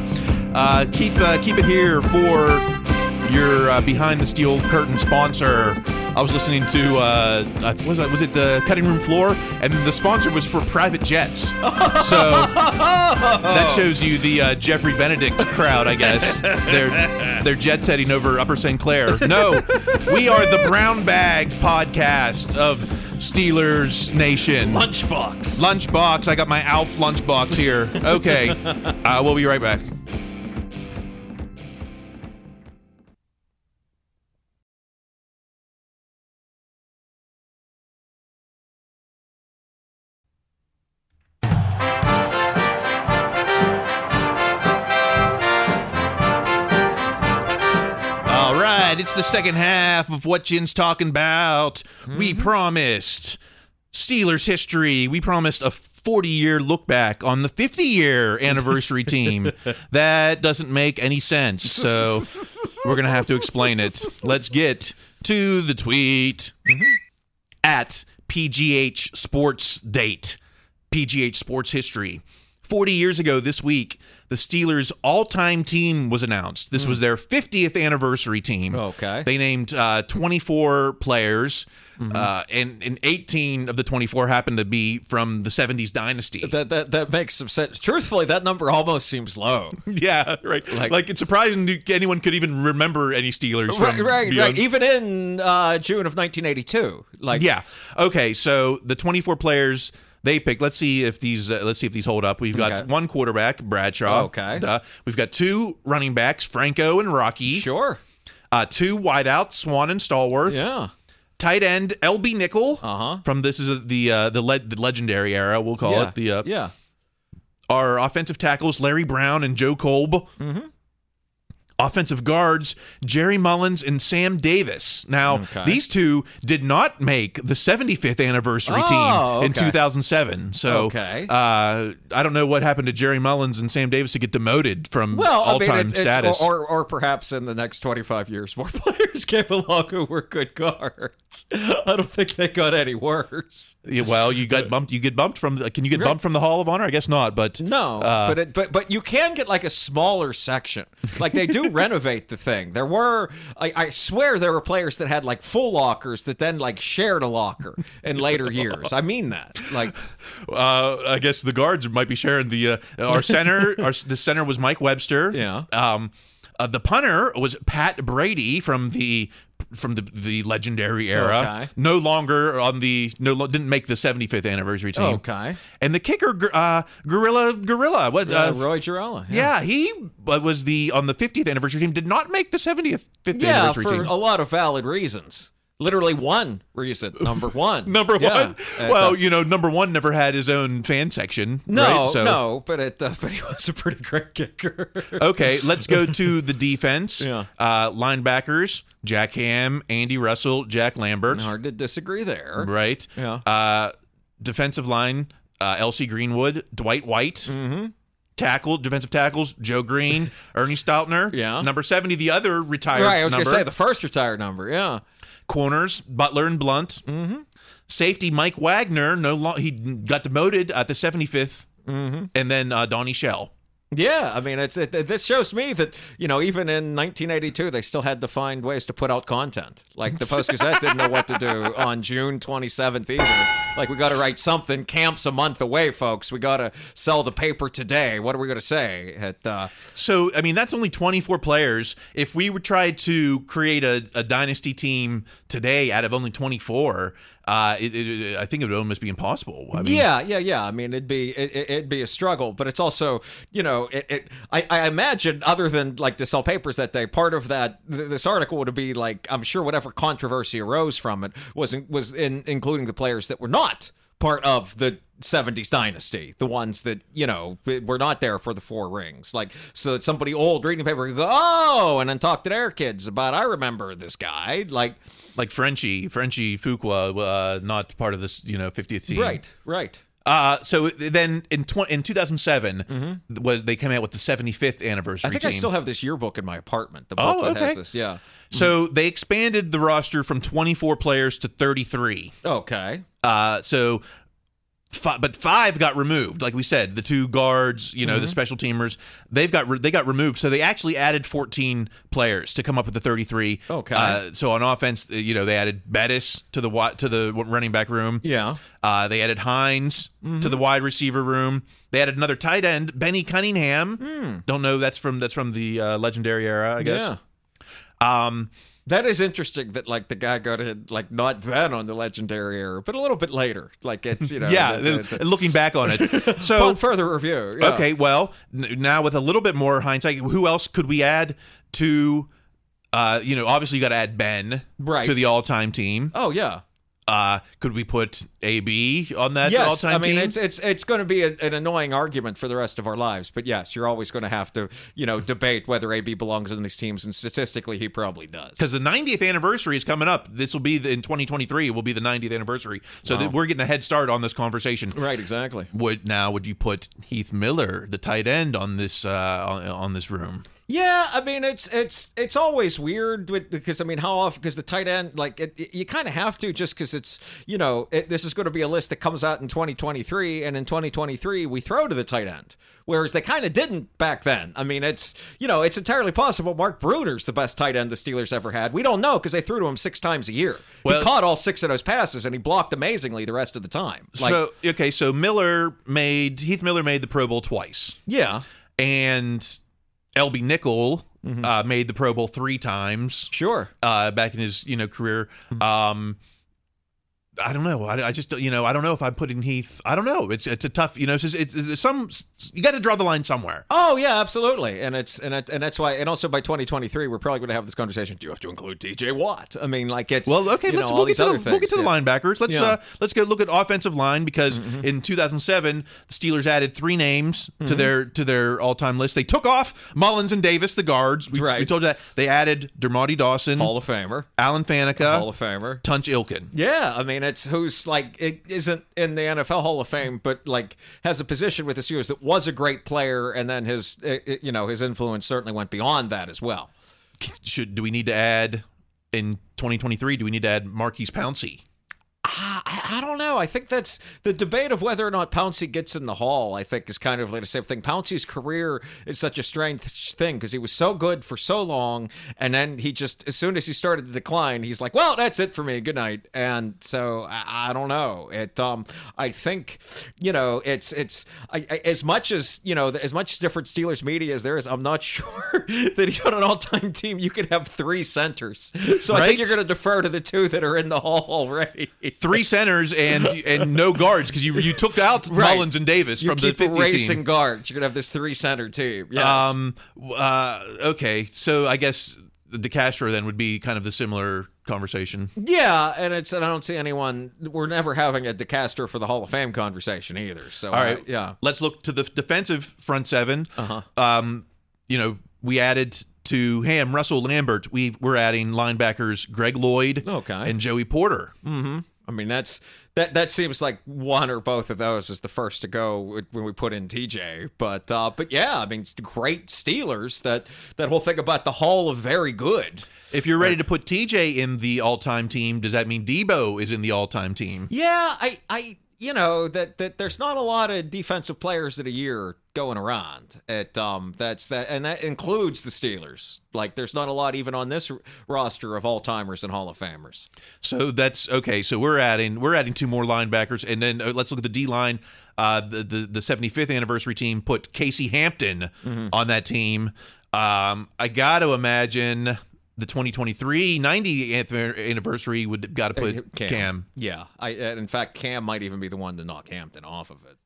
[SPEAKER 7] uh, keep uh, keep it here for your uh, behind the steel curtain sponsor. I was listening to uh, was it was it the cutting room floor, and the sponsor was for private jets. So that shows you the uh, Jeffrey Benedict crowd, I guess. They're they're jet setting over Upper St. Clair. No, we are the Brown Bag podcast of Steelers Nation.
[SPEAKER 8] Lunchbox.
[SPEAKER 7] Lunchbox. I got my Alf lunchbox here. Okay. Uh, we'll be right back. The second half of what Jin's talking about. We
[SPEAKER 8] Mm-hmm.
[SPEAKER 7] promised Steelers history. We promised a 40 year look back on the 50 year anniversary team. That doesn't make any sense. So we're going to have to explain it. Let's get to the tweet at PGH Sports Date, PGH Sports History. 40 years ago this week, the Steelers' all time team was announced. This was their 50th anniversary team.
[SPEAKER 8] Okay.
[SPEAKER 7] They named uh, 24 players, uh, and, and 18 of the 24 happened to be from the 70s dynasty.
[SPEAKER 8] That, that that makes some sense. Truthfully, that number almost seems low.
[SPEAKER 7] yeah, right.
[SPEAKER 8] Like-
[SPEAKER 7] Like, it's surprising anyone could even remember any Steelers from
[SPEAKER 8] right, right, right. Even in uh, June of 1982, like
[SPEAKER 7] Yeah. Okay. So the 24 players they pick. Let's see if these. Uh, let's see if these hold up. We've got
[SPEAKER 8] Okay.
[SPEAKER 7] one quarterback, Bradshaw.
[SPEAKER 8] Okay.
[SPEAKER 7] Duh. We've got two running backs, Franco and Rocky.
[SPEAKER 8] sure,
[SPEAKER 7] Uh, two wideouts, Swann and Stallworth.
[SPEAKER 8] yeah,
[SPEAKER 7] Tight end, Elbie Nickel.
[SPEAKER 8] Uh-huh.
[SPEAKER 7] From this is the uh, the le- the legendary era. We'll call
[SPEAKER 8] yeah,
[SPEAKER 7] it the. Uh,
[SPEAKER 8] yeah.
[SPEAKER 7] Our offensive tackles, Larry Brown and Jon Kolb.
[SPEAKER 8] Mm-hmm.
[SPEAKER 7] Offensive guards, Gerry Mullins and Sam Davis. Now,
[SPEAKER 8] Okay.
[SPEAKER 7] these two did not make the 75th anniversary
[SPEAKER 8] Oh,
[SPEAKER 7] team in 2007. So,
[SPEAKER 8] Okay.
[SPEAKER 7] uh, I don't know what happened to Gerry Mullins and Sam Davis to get demoted from
[SPEAKER 8] Well,
[SPEAKER 7] all-time
[SPEAKER 8] it's, it's-
[SPEAKER 7] status.
[SPEAKER 8] or, or or perhaps in the next 25 years, more players came along who were good guards. I don't think they got any worse.
[SPEAKER 7] Yeah, well, you got bumped. You get bumped from. Can you get bumped from the Hall of Honor? I guess not. But
[SPEAKER 8] No,
[SPEAKER 7] uh,
[SPEAKER 8] but it, but but you can get like a smaller section. Like they do renovate the thing. There were, I, I swear, there were players that had like full lockers that then like shared a locker in later years. I mean that. Like,
[SPEAKER 7] uh, I guess the guards might be sharing the uh, our center. our the center was Mike Webster.
[SPEAKER 8] Yeah.
[SPEAKER 7] Um, uh, the punter was Pat Brady from the from the the legendary era.
[SPEAKER 8] Okay.
[SPEAKER 7] No longer on the no lo- didn't make the 75th anniversary team.
[SPEAKER 8] okay,
[SPEAKER 7] And the kicker, uh, Gorilla Gorilla. What?
[SPEAKER 8] uh, Roy Gerela.
[SPEAKER 7] yeah, he uh, was the on the 50th anniversary team. Did not make the 70th 50th
[SPEAKER 8] yeah,
[SPEAKER 7] anniversary
[SPEAKER 8] for
[SPEAKER 7] team.
[SPEAKER 8] a lot of valid reasons. Literally one reason. Number one.
[SPEAKER 7] Number
[SPEAKER 8] Yeah.
[SPEAKER 7] one.
[SPEAKER 8] Uh,
[SPEAKER 7] well,
[SPEAKER 8] uh,
[SPEAKER 7] you know, number one never had his own fan section.
[SPEAKER 8] no,
[SPEAKER 7] right? So,
[SPEAKER 8] no, but it, uh, but he was a pretty great kicker.
[SPEAKER 7] Okay, let's go to the defense.
[SPEAKER 8] Yeah.
[SPEAKER 7] Uh, linebackers: Jack Ham, Andy Russell, Jack Lambert.
[SPEAKER 8] Hard to disagree there.
[SPEAKER 7] Right.
[SPEAKER 8] Yeah.
[SPEAKER 7] Uh, defensive line: uh, L.C. Greenwood, Dwight White. Mm-hmm. Tackle, defensive tackles: Joe Greene, Ernie Stautner.
[SPEAKER 8] Yeah.
[SPEAKER 7] Number seventy, the other retired.
[SPEAKER 8] Right, I was
[SPEAKER 7] number.
[SPEAKER 8] gonna say the first retired number. Yeah.
[SPEAKER 7] Corners: Butler and Blunt. Mm-hmm. Safety: Mike Wagner. No, lo- he got demoted at the 75th,
[SPEAKER 8] Mm-hmm.
[SPEAKER 7] and then uh, Donnie Shell.
[SPEAKER 8] Yeah, I mean, it's it, this shows me that you know even in 1982 they still had to find ways to put out content. Like the Post Gazette didn't know what to do on June 27th either. Like we got to write something. Camp's a month away, folks. We got to sell the paper today. What are we going to say? At uh,
[SPEAKER 7] So, I mean, that's only 24 players. If we would try to create a, a dynasty team today out of only 24, uh, it, it, I think it would almost be impossible. I mean,
[SPEAKER 8] yeah, yeah, yeah. I mean, it'd be it, it'd be a struggle, but it's also you know it. it I, I imagine other than like to sell papers that day, part of that th- this article would be like I'm sure whatever controversy arose from it was in, was in including the players that were not part of the 70s dynasty the ones that you know were not there for the four rings. Like so that somebody old reading the paper could go oh and then talk to their kids about i remember this guy. Like
[SPEAKER 7] like Frenchie, Frenchie Fuqua, uh, not part of this, you know, 50th team.
[SPEAKER 8] right right
[SPEAKER 7] Uh, so then in tw- in 2007 was they came out with the 75th anniversary
[SPEAKER 8] Mm-hmm. i think
[SPEAKER 7] team.
[SPEAKER 8] i still have this yearbook in my apartment the book
[SPEAKER 7] Oh,
[SPEAKER 8] that
[SPEAKER 7] okay.
[SPEAKER 8] has this yeah
[SPEAKER 7] so they expanded the roster from 24 players to 33.
[SPEAKER 8] Okay.
[SPEAKER 7] Uh, so, fi- but five got removed. Like we said, the two guards, you know,
[SPEAKER 8] Mm-hmm.
[SPEAKER 7] the special teamers, they've got re- they got removed. So they actually added 14 players to come up with the 33.
[SPEAKER 8] Okay.
[SPEAKER 7] Uh, so on offense, uh, you know, they added Bettis to the to the running back room.
[SPEAKER 8] Yeah.
[SPEAKER 7] Uh, they added Hines to the wide receiver room. They added another tight end, Bennie Cunningham. Don't know that's from that's from the uh, legendary era, I guess.
[SPEAKER 8] Yeah.
[SPEAKER 7] Um,
[SPEAKER 8] That is interesting that like the guy got in like not then on the legendary era, but a little bit later. Like it's you know
[SPEAKER 7] yeah.
[SPEAKER 8] the- the- the-
[SPEAKER 7] looking back on it, so
[SPEAKER 8] further review. yeah.
[SPEAKER 7] Okay, well, now with a little bit more hindsight, who else could we add to? Uh, you know, obviously you got to add Ben
[SPEAKER 8] Right.
[SPEAKER 7] to the all-time team.
[SPEAKER 8] Oh yeah.
[SPEAKER 7] Uh, could we put AB on that
[SPEAKER 8] yes,
[SPEAKER 7] all-time
[SPEAKER 8] I mean
[SPEAKER 7] team?
[SPEAKER 8] it's it's it's going to be a, an annoying argument for the rest of our lives. But yes, you're always going to have to you know debate whether AB belongs in these teams, and statistically, he probably does.
[SPEAKER 7] because the 90th anniversary is coming up. This will be the, in 2023. Will be the 90th anniversary. So that we're getting a head start on this conversation.
[SPEAKER 8] Right, exactly.
[SPEAKER 7] Would now would you put Heath Miller, the tight end, on this uh, on, on this room?
[SPEAKER 8] Yeah, I mean it's it's it's always weird with because I mean how often because the tight end like it, it- you kind of have to just because it's you know it, this is going to be a list that comes out in 2023 and in 2023 we throw to the tight end whereas they kind of didn't back then. I mean it's you know it's entirely possible Mark Bruener's the best tight end the Steelers ever had. We don't know because they threw to him six times a year.
[SPEAKER 7] Well-
[SPEAKER 8] he caught all six of those passes and he blocked amazingly the rest of the time. Like
[SPEAKER 7] so okay, so Miller made Heath Miller made the Pro Bowl twice,
[SPEAKER 8] yeah,
[SPEAKER 7] and Elbie Nickel
[SPEAKER 8] Mm-hmm.
[SPEAKER 7] uh, made the Pro Bowl three times.
[SPEAKER 8] sure.
[SPEAKER 7] uh, back in his you know career.
[SPEAKER 8] Mm-hmm.
[SPEAKER 7] Um, I don't know. I, I just you know I don't know if I'm putting Heath. I don't know. It's it's a tough you know. It's, just- it's, it's some you got to draw the line somewhere.
[SPEAKER 8] Oh yeah, absolutely, and it's and it, and that's why, and also by 2023, we're probably going to have this conversation. Do you have to include DJ Watt? I mean, like it's
[SPEAKER 7] Well, okay, let's
[SPEAKER 8] know,
[SPEAKER 7] we'll get to the
[SPEAKER 8] other
[SPEAKER 7] we'll get to the
[SPEAKER 8] things.
[SPEAKER 7] linebackers. Let's
[SPEAKER 8] Yeah. Mm-hmm.
[SPEAKER 7] uh let's go look at offensive line because in 2007 the Steelers added three names to
[SPEAKER 8] Mm-hmm.
[SPEAKER 7] their to their all time list. They took off Mullins and Davis, the guards. We,
[SPEAKER 8] Right.
[SPEAKER 7] we told you that they added Dermontti Dawson,
[SPEAKER 8] Hall of Famer,
[SPEAKER 7] Alan Faneca,
[SPEAKER 8] Hall of Famer.
[SPEAKER 7] Tunch Ilkin.
[SPEAKER 8] Yeah, I mean, it's who's like it isn't in the NFL Hall of Fame, but like has a position with the Steelers that was a great player, and then his you know his influence certainly went beyond that as well.
[SPEAKER 7] Should do we need to add in 2023? Do we need to add Maurkice Pouncey?
[SPEAKER 8] I, I don't know. I think that's the debate of whether or not Pouncey gets in the hall. I think is kind of like the same thing. Pouncey's career is such a strange thing because he was so good for so long, and then he just as soon as he started to decline, he's like, "Well, that's it for me. Good night." And so I, I don't know. It. Um. I think you know it's it's I, I, as much as you know as much different Steelers media as there is. I'm not sure that on an all time team you could have three centers. So I think you're going to defer to the two that are in the hall already.
[SPEAKER 7] Three centers and and no guards because you you took out
[SPEAKER 8] Right.
[SPEAKER 7] Mullins and Davis
[SPEAKER 8] You
[SPEAKER 7] from the
[SPEAKER 8] keep
[SPEAKER 7] 50
[SPEAKER 8] erasing
[SPEAKER 7] team.
[SPEAKER 8] guards. You're gonna have this three center team. Yes.
[SPEAKER 7] Um. Uh. Okay. So I guess DeCastro then would be kind of the similar conversation.
[SPEAKER 8] yeah, and it's and I don't see anyone. We're never having a DeCastro for the Hall of Fame conversation either. So
[SPEAKER 7] All right.
[SPEAKER 8] uh, yeah.
[SPEAKER 7] Let's look to the defensive front 7 Uh-huh. Um. You know, we added to Ham Russell Lambert. We we're adding linebackers Greg Lloyd.
[SPEAKER 8] Okay.
[SPEAKER 7] And Joey Porter.
[SPEAKER 8] I mean that's that that seems like one or both of those is the first to go when we put in TJ. But uh, but yeah, I mean great Steelers. That that whole thing about the Hall of very good.
[SPEAKER 7] If you're ready to put TJ in the all-time team, does that mean Debo is in the all-time team?
[SPEAKER 8] Yeah, I, I, you know that that there's not a lot of defensive players that a year going around. It um that's that, and that includes the Steelers. Like there's not a lot even on this r- roster of all timers and Hall of Famers.
[SPEAKER 7] So that's okay. So we're adding we're adding two more linebackers, and then uh, let's look at the D line. Uh, the, the the 75th anniversary team put Casey Hampton
[SPEAKER 8] Mm-hmm.
[SPEAKER 7] on that team. Um, I got to imagine the 2023 90th anniversary would got to put Cam.
[SPEAKER 8] Yeah, I uh, in fact Cam might even be the one to knock Hampton off of it.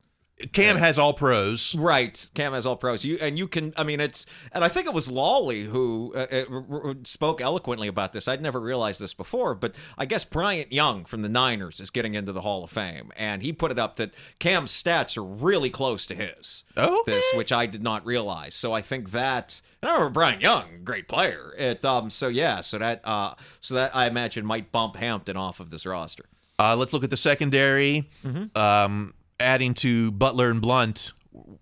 [SPEAKER 7] Cam has all pros.
[SPEAKER 8] Right, Cam has all pros. You and you can. I mean, it's and I think it was Lawley who uh, uh, spoke eloquently about this. I'd never realized this before, but I guess Bryant Young from the Niners is getting into the Hall of Fame, and he put it up that Cam's stats are really close to his.
[SPEAKER 7] Okay.
[SPEAKER 8] This, which I did not realize. So I think that. And I remember Bryant Young, great player. It um. So yeah. So that uh. So that I imagine might bump Hampton off of this roster.
[SPEAKER 7] Uh, let's look at the secondary.
[SPEAKER 8] Mm-hmm.
[SPEAKER 7] Um, adding to Butler and Blunt,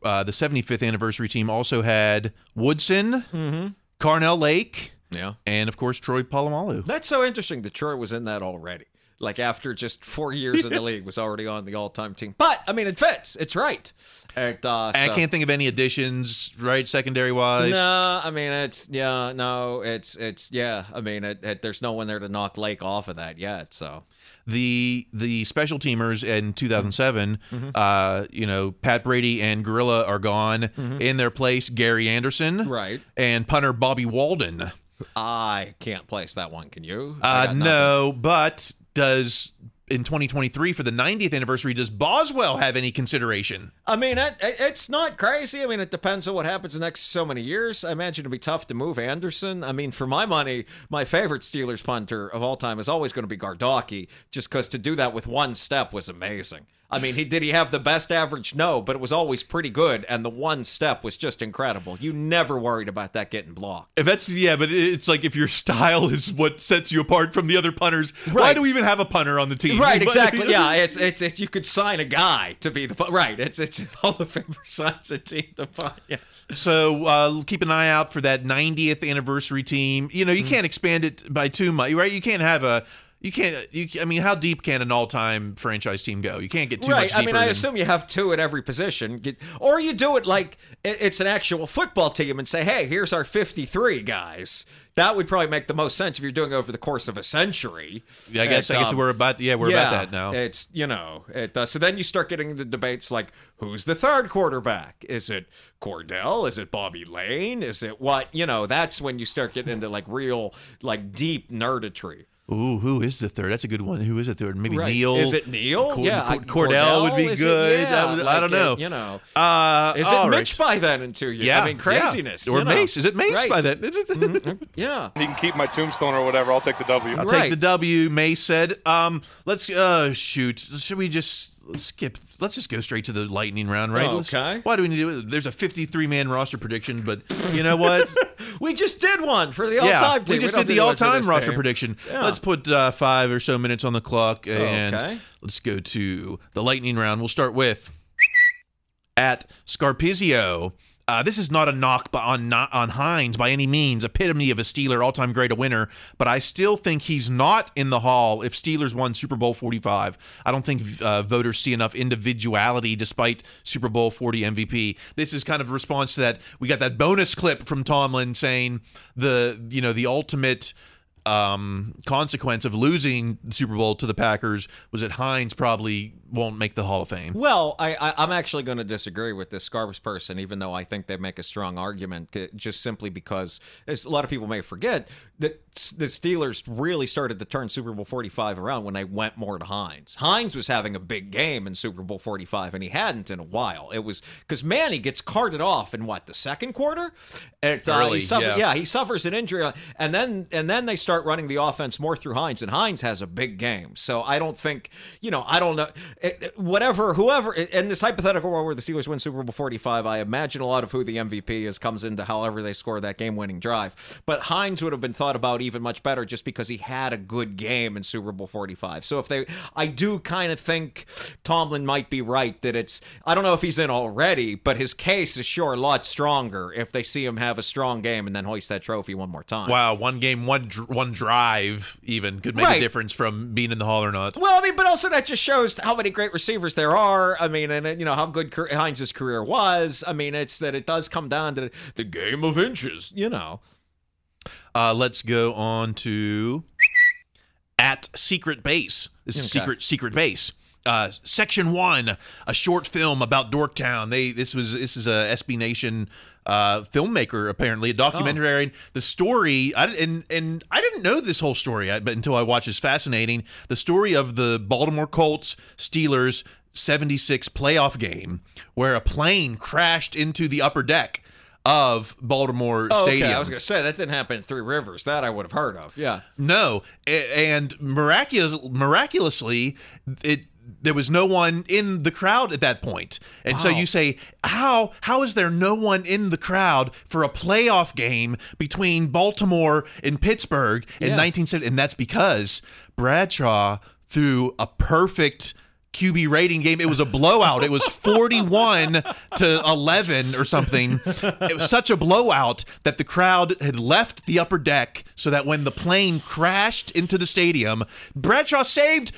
[SPEAKER 7] uh, the 75th anniversary team also had Woodson,
[SPEAKER 8] Mm-hmm.
[SPEAKER 7] Carnell Lake,
[SPEAKER 8] Yeah.
[SPEAKER 7] and of course Troy Polamalu.
[SPEAKER 8] That's so interesting. Detroit was in that already. Like after just four years in the league, was already on the all-time team. But I mean, it fits. It's right. And, uh,
[SPEAKER 7] I can't think of any additions, right, secondary wise.
[SPEAKER 8] No, I mean it's yeah, no, it's it's yeah. I mean, it, it, there's no one there to knock Lake off of that yet. So
[SPEAKER 7] The the special teamers in 2007,
[SPEAKER 8] Mm-hmm.
[SPEAKER 7] uh, you know, Pat Brady and Gorilla are gone. In their place, Gary Anderson,
[SPEAKER 8] Mm-hmm. Right.
[SPEAKER 7] and punter Bobby Walden.
[SPEAKER 8] I can't place that one. Can you?
[SPEAKER 7] Uh, no, but does in 2023 for the 90th anniversary. Does Boswell have any consideration?
[SPEAKER 8] I mean, it, it- it's not crazy. I mean, it depends on what happens the next so many years. I imagine it'd be tough to move Anderson. I mean, for my money, my favorite Steelers punter of all time is always going to be Gardocki, just because to do that with one step was amazing. I mean, he did he have the best average? No, but it was always pretty good, and the one step was just incredible. You never worried about that getting blocked.
[SPEAKER 7] If that's yeah, but it's like if your style is what sets you apart from the other punters, why do we even have a punter on the team?
[SPEAKER 8] Right, exactly. Yeah, it's, it's it's you could sign a guy to be the right. It's it's Hall of Famer signs a team to punt. Yes.
[SPEAKER 7] So uh, keep an eye out for that 90th anniversary team. You know,
[SPEAKER 8] Mm-hmm.
[SPEAKER 7] you can't expand it by too much, right? You can't have a. You can't. You, I mean, how deep can an all-time franchise team go? You can't get too
[SPEAKER 8] right.
[SPEAKER 7] much deeper.
[SPEAKER 8] I mean, I
[SPEAKER 7] than-
[SPEAKER 8] assume you have two at every position, or you do it like it's an actual football team and say, "Hey, here's our 53 guys." That would probably make the most sense if you're doing it over the course of a century.
[SPEAKER 7] Yeah, I guess.
[SPEAKER 8] And,
[SPEAKER 7] I guess
[SPEAKER 8] um,
[SPEAKER 7] we're about. Yeah, we're
[SPEAKER 8] yeah,
[SPEAKER 7] about that now.
[SPEAKER 8] It's you know, it, uh, so then you start getting into debates like, who's the third quarterback? Is it Kordell? Is it Bobby Layne? Is it what? You know, that's when you start getting into like real, like deep nerditry.
[SPEAKER 7] Ooh, who is the third? That's a good one. Who is the third? Maybe
[SPEAKER 8] Right.
[SPEAKER 7] Neil.
[SPEAKER 8] Is it Neil?
[SPEAKER 7] Cor-
[SPEAKER 8] yeah,
[SPEAKER 7] Cor-
[SPEAKER 8] I-
[SPEAKER 7] Kordell, would be
[SPEAKER 8] is it?
[SPEAKER 7] good.
[SPEAKER 8] Yeah,
[SPEAKER 7] I, would- I don't
[SPEAKER 8] it,
[SPEAKER 7] know.
[SPEAKER 8] you know,
[SPEAKER 7] Uh,
[SPEAKER 8] is it
[SPEAKER 7] all
[SPEAKER 8] Mitch
[SPEAKER 7] right.
[SPEAKER 8] by then in two years?
[SPEAKER 7] Yeah,
[SPEAKER 8] I mean, craziness.
[SPEAKER 7] yeah. Or
[SPEAKER 8] you know.
[SPEAKER 7] Mace? Is it Mace
[SPEAKER 8] Right.
[SPEAKER 7] by then? Is it?
[SPEAKER 8] Yeah.
[SPEAKER 6] He can keep my tombstone or whatever. I'll take the W.
[SPEAKER 7] I'll
[SPEAKER 8] Right.
[SPEAKER 7] take the W. Mace said. Um, let's. Uh, shoot. Should we just skip? Let's just go straight to the lightning round, right?
[SPEAKER 8] Oh,
[SPEAKER 7] Let's-
[SPEAKER 8] okay.
[SPEAKER 7] Why do we need to? There's a 53 man roster prediction, but you know what?
[SPEAKER 8] We just did one for the all-time team.
[SPEAKER 7] we just
[SPEAKER 8] don't
[SPEAKER 7] did the all-time roster
[SPEAKER 8] team.
[SPEAKER 7] prediction.
[SPEAKER 8] Yeah.
[SPEAKER 7] Let's put uh, five or so minutes on the clock, and
[SPEAKER 8] Okay.
[SPEAKER 7] let's go to the lightning round. We'll start with at Scarpizio. Uh, this is not a knock on on Hines by any means, epitome of a Steeler, all-time great, a winner. But I still think he's not in the hall if Steelers won Super Bowl 45. I don't think uh, voters see enough individuality despite Super Bowl 40 MVP. This is kind of a response to that. We got that bonus clip from Tomlin saying the you know the ultimate um, consequence of losing the Super Bowl to the Packers was that Hines probably won't make the Hall of Fame.
[SPEAKER 8] Well, I, I, I'm actually going to disagree with this Scarves person, even though I think they make a strong argument, just simply because, as a lot of people may forget, that the Steelers really started to turn Super Bowl 45 around when they went more to Hines. Hines was having a big game in Super Bowl 45, and he hadn't in a while. It was because Manny gets carted off in what the second quarter. It, uh,
[SPEAKER 7] Early,
[SPEAKER 8] he suffer-
[SPEAKER 7] yeah.
[SPEAKER 8] yeah, he suffers an injury, and then and then they start running the offense more through Hines, and Hines has a big game. So I don't think, you know, I don't know, it, it- whatever, whoever eh, in this hypothetical world where the Steelers win Super Bowl forty five, I imagine a lot of who the MVP is comes into however they score that game winning drive. But Hines would have been thought about even much better just because he had a good game in Super Bowl forty five. So if they, I do kind of think Tomlin might be right that it's, I don't know if he's in already, but his case is sure a lot stronger if they see him have a strong game and then hoist that trophy one more time.
[SPEAKER 7] Wow, one game, one dr- one drive, even could make
[SPEAKER 8] Right.
[SPEAKER 7] a difference from being in the hall or not.
[SPEAKER 8] Well, I mean, but also that just shows how many great receivers there are. I mean, and you know how good Hines's career was. I mean, it's that it does come down to the game of inches. You know,
[SPEAKER 7] Uh, let's go on to at Secret Base. This is
[SPEAKER 8] Okay.
[SPEAKER 7] Secret Secret Base. Uh, Section one, a short film about Dorktown. They this was this is a SB Nation uh, filmmaker apparently a documentary. And The story I, and and I didn't know this whole story, I, but until I watched is fascinating. The story of the Baltimore Colts Steelers 76 playoff game where a plane crashed into the upper deck of Baltimore
[SPEAKER 8] oh,
[SPEAKER 7] Stadium.
[SPEAKER 8] okay. I was gonna say that didn't happen in Three Rivers. That I would have heard of. Yeah.
[SPEAKER 7] No, and miraculous, miraculously, it there was no one in the crowd at that point. And so you say, how how is there no one in the crowd for a playoff game between Baltimore and Pittsburgh in
[SPEAKER 8] Yeah.
[SPEAKER 7] 1970? And that's because Bradshaw threw a perfect. QB rating game. It was a blowout. It was 41 to 11 or something. It was such a blowout that the crowd had left the upper deck so that when the plane crashed into the stadium, Bradshaw saved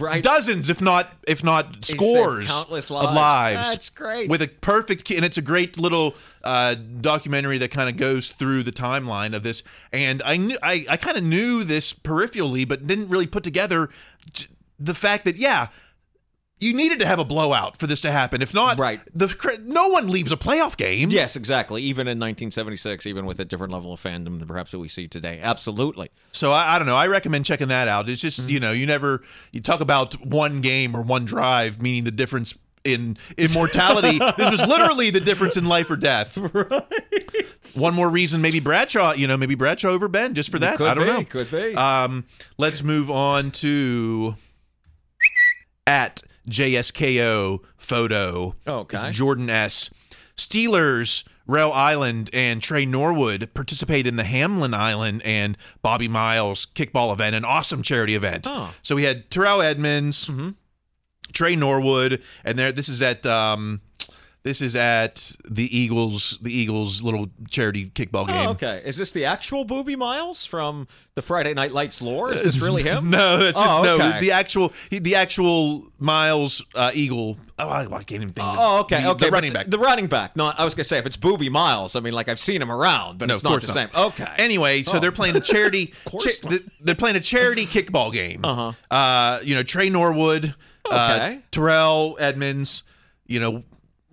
[SPEAKER 8] Right.
[SPEAKER 7] dozens if not if not scores
[SPEAKER 8] countless
[SPEAKER 7] of
[SPEAKER 8] lives.
[SPEAKER 7] lives.
[SPEAKER 8] That's great.
[SPEAKER 7] With a perfect and it's a great little uh, documentary that kind of goes through the timeline of this and I knew I, I kind of knew this peripherally but didn't really put together t- the fact that yeah you needed to have a blowout for this to happen. If not,
[SPEAKER 8] Right.
[SPEAKER 7] the no one leaves a playoff game.
[SPEAKER 8] Yes, exactly. Even in 1976, even with a different level of fandom than perhaps what we see today. Absolutely.
[SPEAKER 7] So I, I don't know. I recommend checking that out. It's just you know you never you talk about one game or one drive meaning the difference in immortality. this was literally the difference in life or death. Right. One more reason, maybe Bradshaw. You know, maybe Bradshaw over Ben just for that.
[SPEAKER 8] Could
[SPEAKER 7] I don't
[SPEAKER 8] be,
[SPEAKER 7] know.
[SPEAKER 8] could be.
[SPEAKER 7] Um, let's move on to at JSKO photo.
[SPEAKER 8] Okay.
[SPEAKER 7] It's Jordan S. Steelers, Rail Island, and Tre Norwood participate in the Hamlin Island and Bobby Miles kickball event, an awesome charity event.
[SPEAKER 8] Oh.
[SPEAKER 7] So we had Terrell Edmunds, Tre Norwood, and there. This is at. Um, this is at the Eagles, the Eagles little charity kickball game.
[SPEAKER 8] Oh, okay. Is this the actual Booby Miles from the Friday Night Lights lore? Is this really him?
[SPEAKER 7] No, that's just,
[SPEAKER 8] Oh,
[SPEAKER 7] no. The actual, the actual Miles uh, Eagle. Oh, I, I can't even think. of
[SPEAKER 8] Oh, okay,
[SPEAKER 7] the,
[SPEAKER 8] okay.
[SPEAKER 7] The running back.
[SPEAKER 8] The running back. No, I was gonna say if it's Booby Miles, I mean, like I've seen him around, but
[SPEAKER 7] No,
[SPEAKER 8] it's not the
[SPEAKER 7] course
[SPEAKER 8] same. Okay.
[SPEAKER 7] Anyway, so
[SPEAKER 8] Oh.
[SPEAKER 7] they're playing a charity. cha-
[SPEAKER 8] not.
[SPEAKER 7] th- they're playing a charity kickball game.
[SPEAKER 8] Uh-huh.
[SPEAKER 7] Uh, you know, Tre Norwood, uh,
[SPEAKER 8] Okay.
[SPEAKER 7] Terrell Edmunds. You know,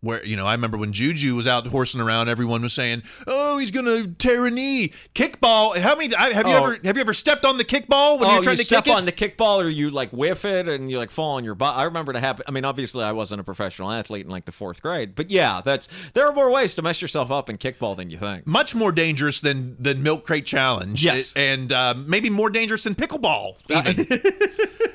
[SPEAKER 7] where you know, I remember when Juju was out horsing around, everyone was saying, "Oh, he's gonna tear a knee." Kickball. How many? Have you
[SPEAKER 8] Oh.
[SPEAKER 7] ever have you ever stepped on the kickball when
[SPEAKER 8] oh,
[SPEAKER 7] you're trying
[SPEAKER 8] you
[SPEAKER 7] to
[SPEAKER 8] step
[SPEAKER 7] kick it?
[SPEAKER 8] on the kickball, or you like whiff it, and you like fall on your butt. I remember to happen. I mean, obviously, I wasn't a professional athlete in like the fourth grade, but yeah, that's there are more ways to mess yourself up in kickball than you think.
[SPEAKER 7] much more dangerous than the milk crate challenge.
[SPEAKER 8] Yes.
[SPEAKER 7] and uh, maybe more dangerous than pickleball. Even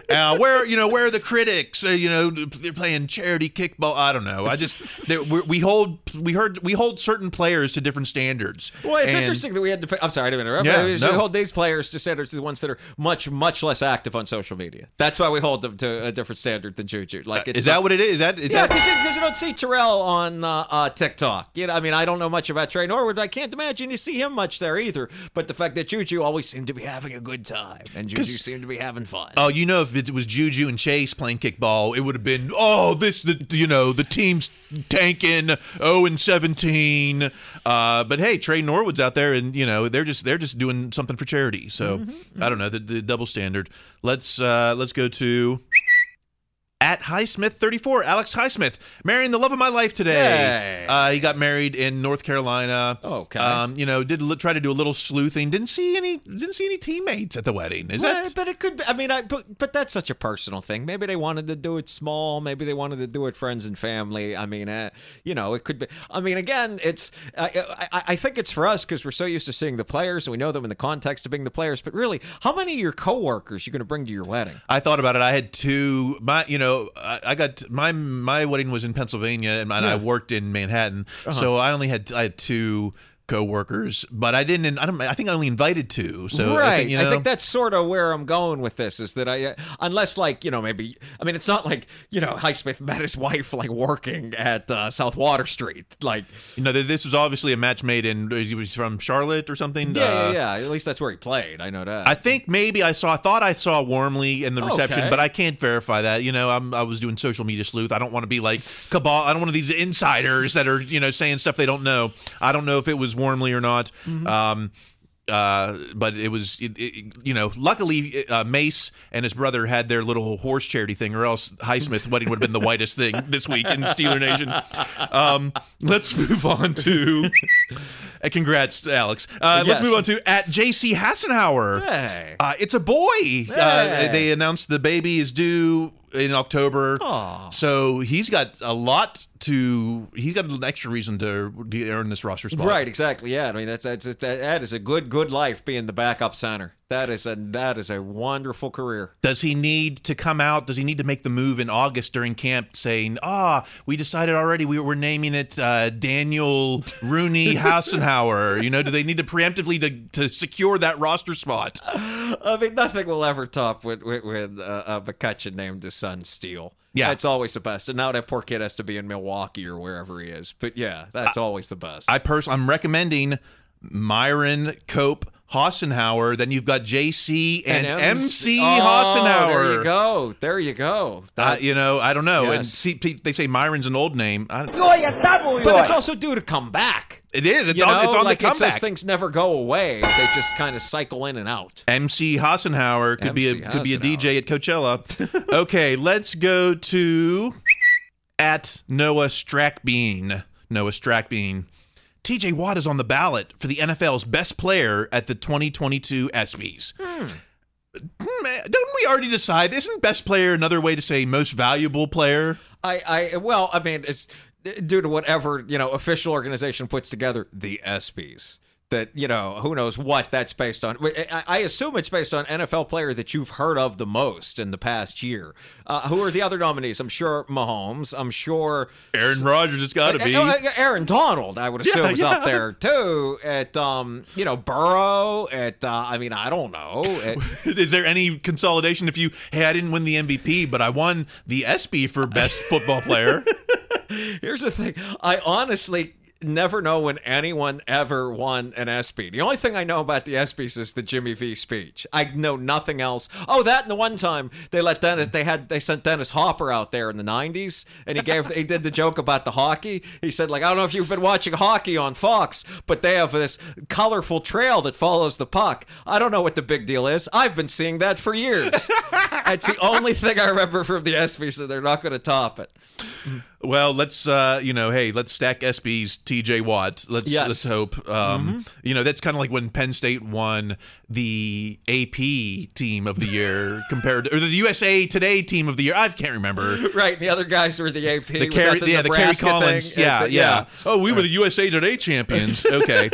[SPEAKER 7] uh, where you know where are the critics? Uh, you know they're playing charity kickball. I don't know. I just they, we, we hold we heard we hold certain players to different standards.
[SPEAKER 8] Well, it's
[SPEAKER 7] And-
[SPEAKER 8] interesting that we had to. Pay, I'm sorry, to interrupt.
[SPEAKER 7] Yeah,
[SPEAKER 8] we
[SPEAKER 7] no.
[SPEAKER 8] hold these players to standards to the ones that are much, much less active on social media. That's why we hold them to a different standard than Juju. Like, it's
[SPEAKER 7] Uh, Is that what it is? Is that is
[SPEAKER 8] Yeah,
[SPEAKER 7] that?
[SPEAKER 8] because you, don't see Terrell on uh, uh, TikTok. You know, I mean, I don't know much about Tre Norwood. I can't imagine you see him much there either. But the fact that Juju always seemed to be having a good time, and Juju seemed to be having fun.
[SPEAKER 7] Oh, you know, if it was Juju and Chase playing kickball, it would have been oh, this the you know the team's tanking zero and seventeen. Uh, but hey, Tre Norwood's out there, and you know they're just they're just doing something for charity. So
[SPEAKER 8] Mm-hmm,
[SPEAKER 7] I don't know the, the double standard. Let's uh, let's go to. At Highsmith 34, Alex Highsmith, marrying the love of my life today. Uh, he got married in North Carolina.
[SPEAKER 8] Okay.
[SPEAKER 7] Um, you know, did li- try to do a little sleuthing. Didn't see any. Didn't see any teammates at the wedding. Is
[SPEAKER 8] Well,
[SPEAKER 7] that?
[SPEAKER 8] but it could be. I mean, I but but that's such a personal thing. Maybe they wanted to do it small. Maybe they wanted to do it friends and family. I mean, uh, you know, it could be. I mean, again, it's. I I, I think it's for us because we're so used to seeing the players and we know them in the context of being the players. But really, how many of your coworkers you going to bring to your wedding?
[SPEAKER 7] I thought about it. I had two. My, you know, I, I got my my wedding was in Pennsylvania, and, and I worked in Manhattan,
[SPEAKER 8] Uh-huh.
[SPEAKER 7] so I only had I had two co-workers, but I didn't. I don't. I think I only invited two. So
[SPEAKER 8] right.
[SPEAKER 7] I think, you know,
[SPEAKER 8] that's sort of where I'm going with this. Is that I, uh, unless like you know maybe I mean it's not like you know Highsmith met his wife like working at uh, South Water Street. Like
[SPEAKER 7] you know, this was obviously a match made in. He was from Charlotte or something.
[SPEAKER 8] yeah,
[SPEAKER 7] Uh,
[SPEAKER 8] yeah, yeah. At least that's where he played. I know that.
[SPEAKER 7] I think maybe I saw. I thought I saw Wormley in the reception,
[SPEAKER 8] Okay.
[SPEAKER 7] but I can't verify that. You know, I'm, I was doing social media sleuth. I don't want to be like cabal. I don't want to these insiders that are you know saying stuff they don't know. I don't know if it was Wormley or not. Um, uh, but it was, it, it, you know, luckily uh, Mace and his brother had their little horse charity thing, or else Highsmith wedding would have been the whitest thing this week in Steeler Nation. Um, let's move on to. Uh, congrats, Alex. Uh, Let's move on to at JC Hassenauer.
[SPEAKER 8] Hey.
[SPEAKER 7] Uh, it's a boy. Uh,
[SPEAKER 8] Hey.
[SPEAKER 7] they announced the baby is due in October.
[SPEAKER 8] Aw.
[SPEAKER 7] So he's got a lot to. He's got an extra reason to earn this roster spot.
[SPEAKER 8] Right, exactly. Yeah, I mean that's that's that, that is a good good life being the backup center. That is a that is a wonderful career.
[SPEAKER 7] Does he need to come out? Does he need to make the move in August during camp, saying, "Ah, we decided already. We were naming it uh, Daniel Rooney Hassenauer." You know, do they need to preemptively to, to secure that roster spot?
[SPEAKER 8] I mean, nothing will ever top when when, when uh, McCutchen named his son Steele.
[SPEAKER 7] Yeah.
[SPEAKER 8] that's always the best. And now that poor kid has to be in Milwaukee or wherever he is. But yeah, that's always the best.
[SPEAKER 7] I personally, I'm recommending Myron Cope Hassenauer. Then you've got JC and, MC,
[SPEAKER 8] oh,
[SPEAKER 7] Hassenauer.
[SPEAKER 8] There you go. There you go.
[SPEAKER 7] Uh, you know, I don't know. And see, they say Myron's an old name. I,
[SPEAKER 2] Yoy and double
[SPEAKER 8] but it's also due to come back.
[SPEAKER 7] it is. It's
[SPEAKER 8] you
[SPEAKER 7] on.
[SPEAKER 8] know,
[SPEAKER 7] it's on
[SPEAKER 8] like
[SPEAKER 7] the
[SPEAKER 8] it's those
[SPEAKER 7] comeback.
[SPEAKER 8] things never go away. They just kind of cycle in and out.
[SPEAKER 7] MC Hassenauer could be a
[SPEAKER 8] MC
[SPEAKER 7] could be a DJ at Coachella. okay, let's go to at Noah Strackbein. Noah Strackbein. TJ Watt is on the ballot for the NFL's best player at the 2022 ESPYS. Hmm, Don't we already decide? Isn't best player another way to say most valuable player?
[SPEAKER 8] I, I, well, I mean, it's due to whatever you know official organization puts together the ESPYS. That you know, who knows what that's based on. I, assume it's based on NFL player that you've heard of the most in the past year. Uh, who are the other nominees? I'm sure Mahomes. I'm sure
[SPEAKER 7] Aaron Rodgers, it's got to be.
[SPEAKER 8] Uh, uh, Aaron Donald, I would assume,
[SPEAKER 7] Yeah,
[SPEAKER 8] is
[SPEAKER 7] yeah.
[SPEAKER 8] up there too. At um, you know, Burrow. At uh, I mean, I don't know. At,
[SPEAKER 7] Is there any consolidation if you, hey, I didn't win the MVP, but I won the ESPY for best football player?
[SPEAKER 8] Here's the thing. I honestly never know when anyone ever won an ESPY. The only thing I know about the ESPYs is the Jimmy V speech. I know nothing else. Oh, that and the one time they let Dennis they had they sent Dennis Hopper out there in the 90s and he gave he did the joke about the hockey. He said like I don't know if you've been watching hockey on Fox, but they have this colorful trail that follows the puck. I don't know what the big deal is. I've been seeing that for years. That's the only thing I remember from the ESPYs, so they're not going to top it.
[SPEAKER 7] Well, let's uh, you know, hey, let's stack SB's TJ Watt. Let's
[SPEAKER 8] Yes.
[SPEAKER 7] let's hope. Um, you know, that's kind of like when Penn State won the AP team of the year compared to or the USA Today team of the year. I can't remember.
[SPEAKER 8] Right, the other guys were the AP.
[SPEAKER 7] The Carrie,
[SPEAKER 8] that
[SPEAKER 7] yeah, the Kerry Collins, yeah,
[SPEAKER 8] Uh,
[SPEAKER 7] yeah, Oh, we were the USA Today champions. Okay,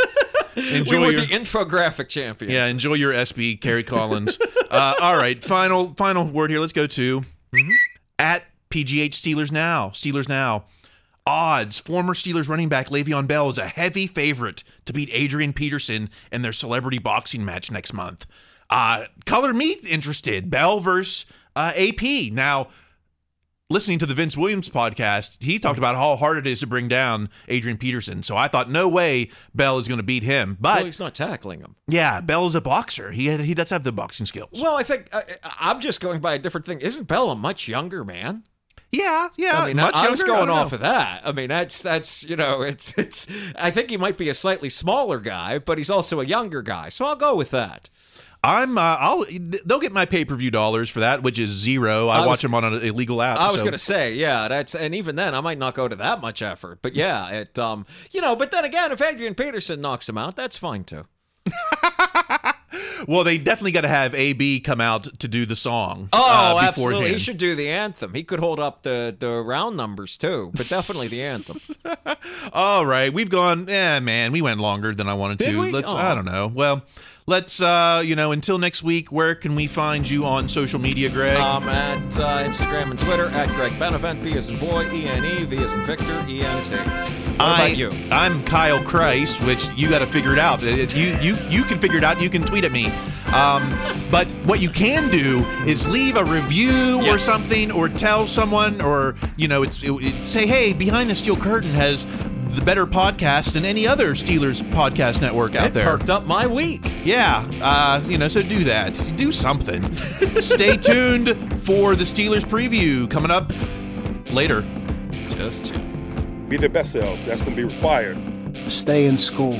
[SPEAKER 8] We
[SPEAKER 7] enjoy
[SPEAKER 8] were
[SPEAKER 7] your
[SPEAKER 8] the infographic champions.
[SPEAKER 7] yeah, enjoy your SB, Kerry Collins. uh, all right, final final word here. Let's go to at PGH Steelers now. Steelers now. Odds: Former Steelers running back Le'Veon Bell is a heavy favorite to beat Adrian Peterson in their celebrity boxing match next month. Uh, color me interested. Bell versus uh, AP. Now, listening to the Vince Williams podcast, he talked about how hard it is to bring down Adrian Peterson. So I thought, no way Bell is going to beat him. But
[SPEAKER 8] Well, he's not tackling him.
[SPEAKER 7] yeah, Bell is a boxer. He he does have the boxing skills.
[SPEAKER 8] Well, I think uh, I'm just going by a different thing. Isn't Bell a much younger man?
[SPEAKER 7] Yeah, yeah.
[SPEAKER 8] I mean,
[SPEAKER 7] much
[SPEAKER 8] I, I was
[SPEAKER 7] younger? I
[SPEAKER 8] going off of that. I mean, that's that's you know, it's it's. I think he might be a slightly smaller guy, but he's also a younger guy. So I'll go with that.
[SPEAKER 7] I'm. Uh, I'll. They'll get my pay per view dollars for that, which is zero. I,
[SPEAKER 8] I was-
[SPEAKER 7] watch them on an illegal app.
[SPEAKER 8] I was
[SPEAKER 7] so-
[SPEAKER 8] gonna say, yeah, that's and even then, I might not go to that much effort. But yeah, it um, you know, but then again, if Adrian Peterson knocks him out, that's fine too.
[SPEAKER 7] Well, they definitely got to have AB come out to do the song.
[SPEAKER 8] Oh,
[SPEAKER 7] uh,
[SPEAKER 8] absolutely. He should do the anthem. He could hold up the the round numbers too, but definitely the anthem.
[SPEAKER 7] All right, we've gone. Yeah, man, we went longer than I wanted
[SPEAKER 8] Did
[SPEAKER 7] to.
[SPEAKER 8] we?
[SPEAKER 7] Let's.
[SPEAKER 8] Aw.
[SPEAKER 7] I don't know. Well, let's. uh You know, until next week, where can we find you on social media, Greg?
[SPEAKER 8] Um, at uh, Instagram and Twitter at Greg Benevent, B as in boy, E N E, V as in Victor, E N T.
[SPEAKER 7] I,
[SPEAKER 8] you?
[SPEAKER 7] I'm Kyle Christ, which you got to figure it out. You you you can figure it out. You can tweet at me. Um, but what you can do is leave a review or something, or tell someone, or you know, it's it, it- say, hey, Behind the Steel Curtain has the better podcast than any other Steelers podcast network out
[SPEAKER 8] It
[SPEAKER 7] there.
[SPEAKER 8] perked up my week.
[SPEAKER 7] Yeah, uh, you know, so do that. Do something. Stay tuned for the Steelers preview coming up later.
[SPEAKER 8] Just chill.
[SPEAKER 6] Be their best selves. That's going to be required.
[SPEAKER 4] Stay in school.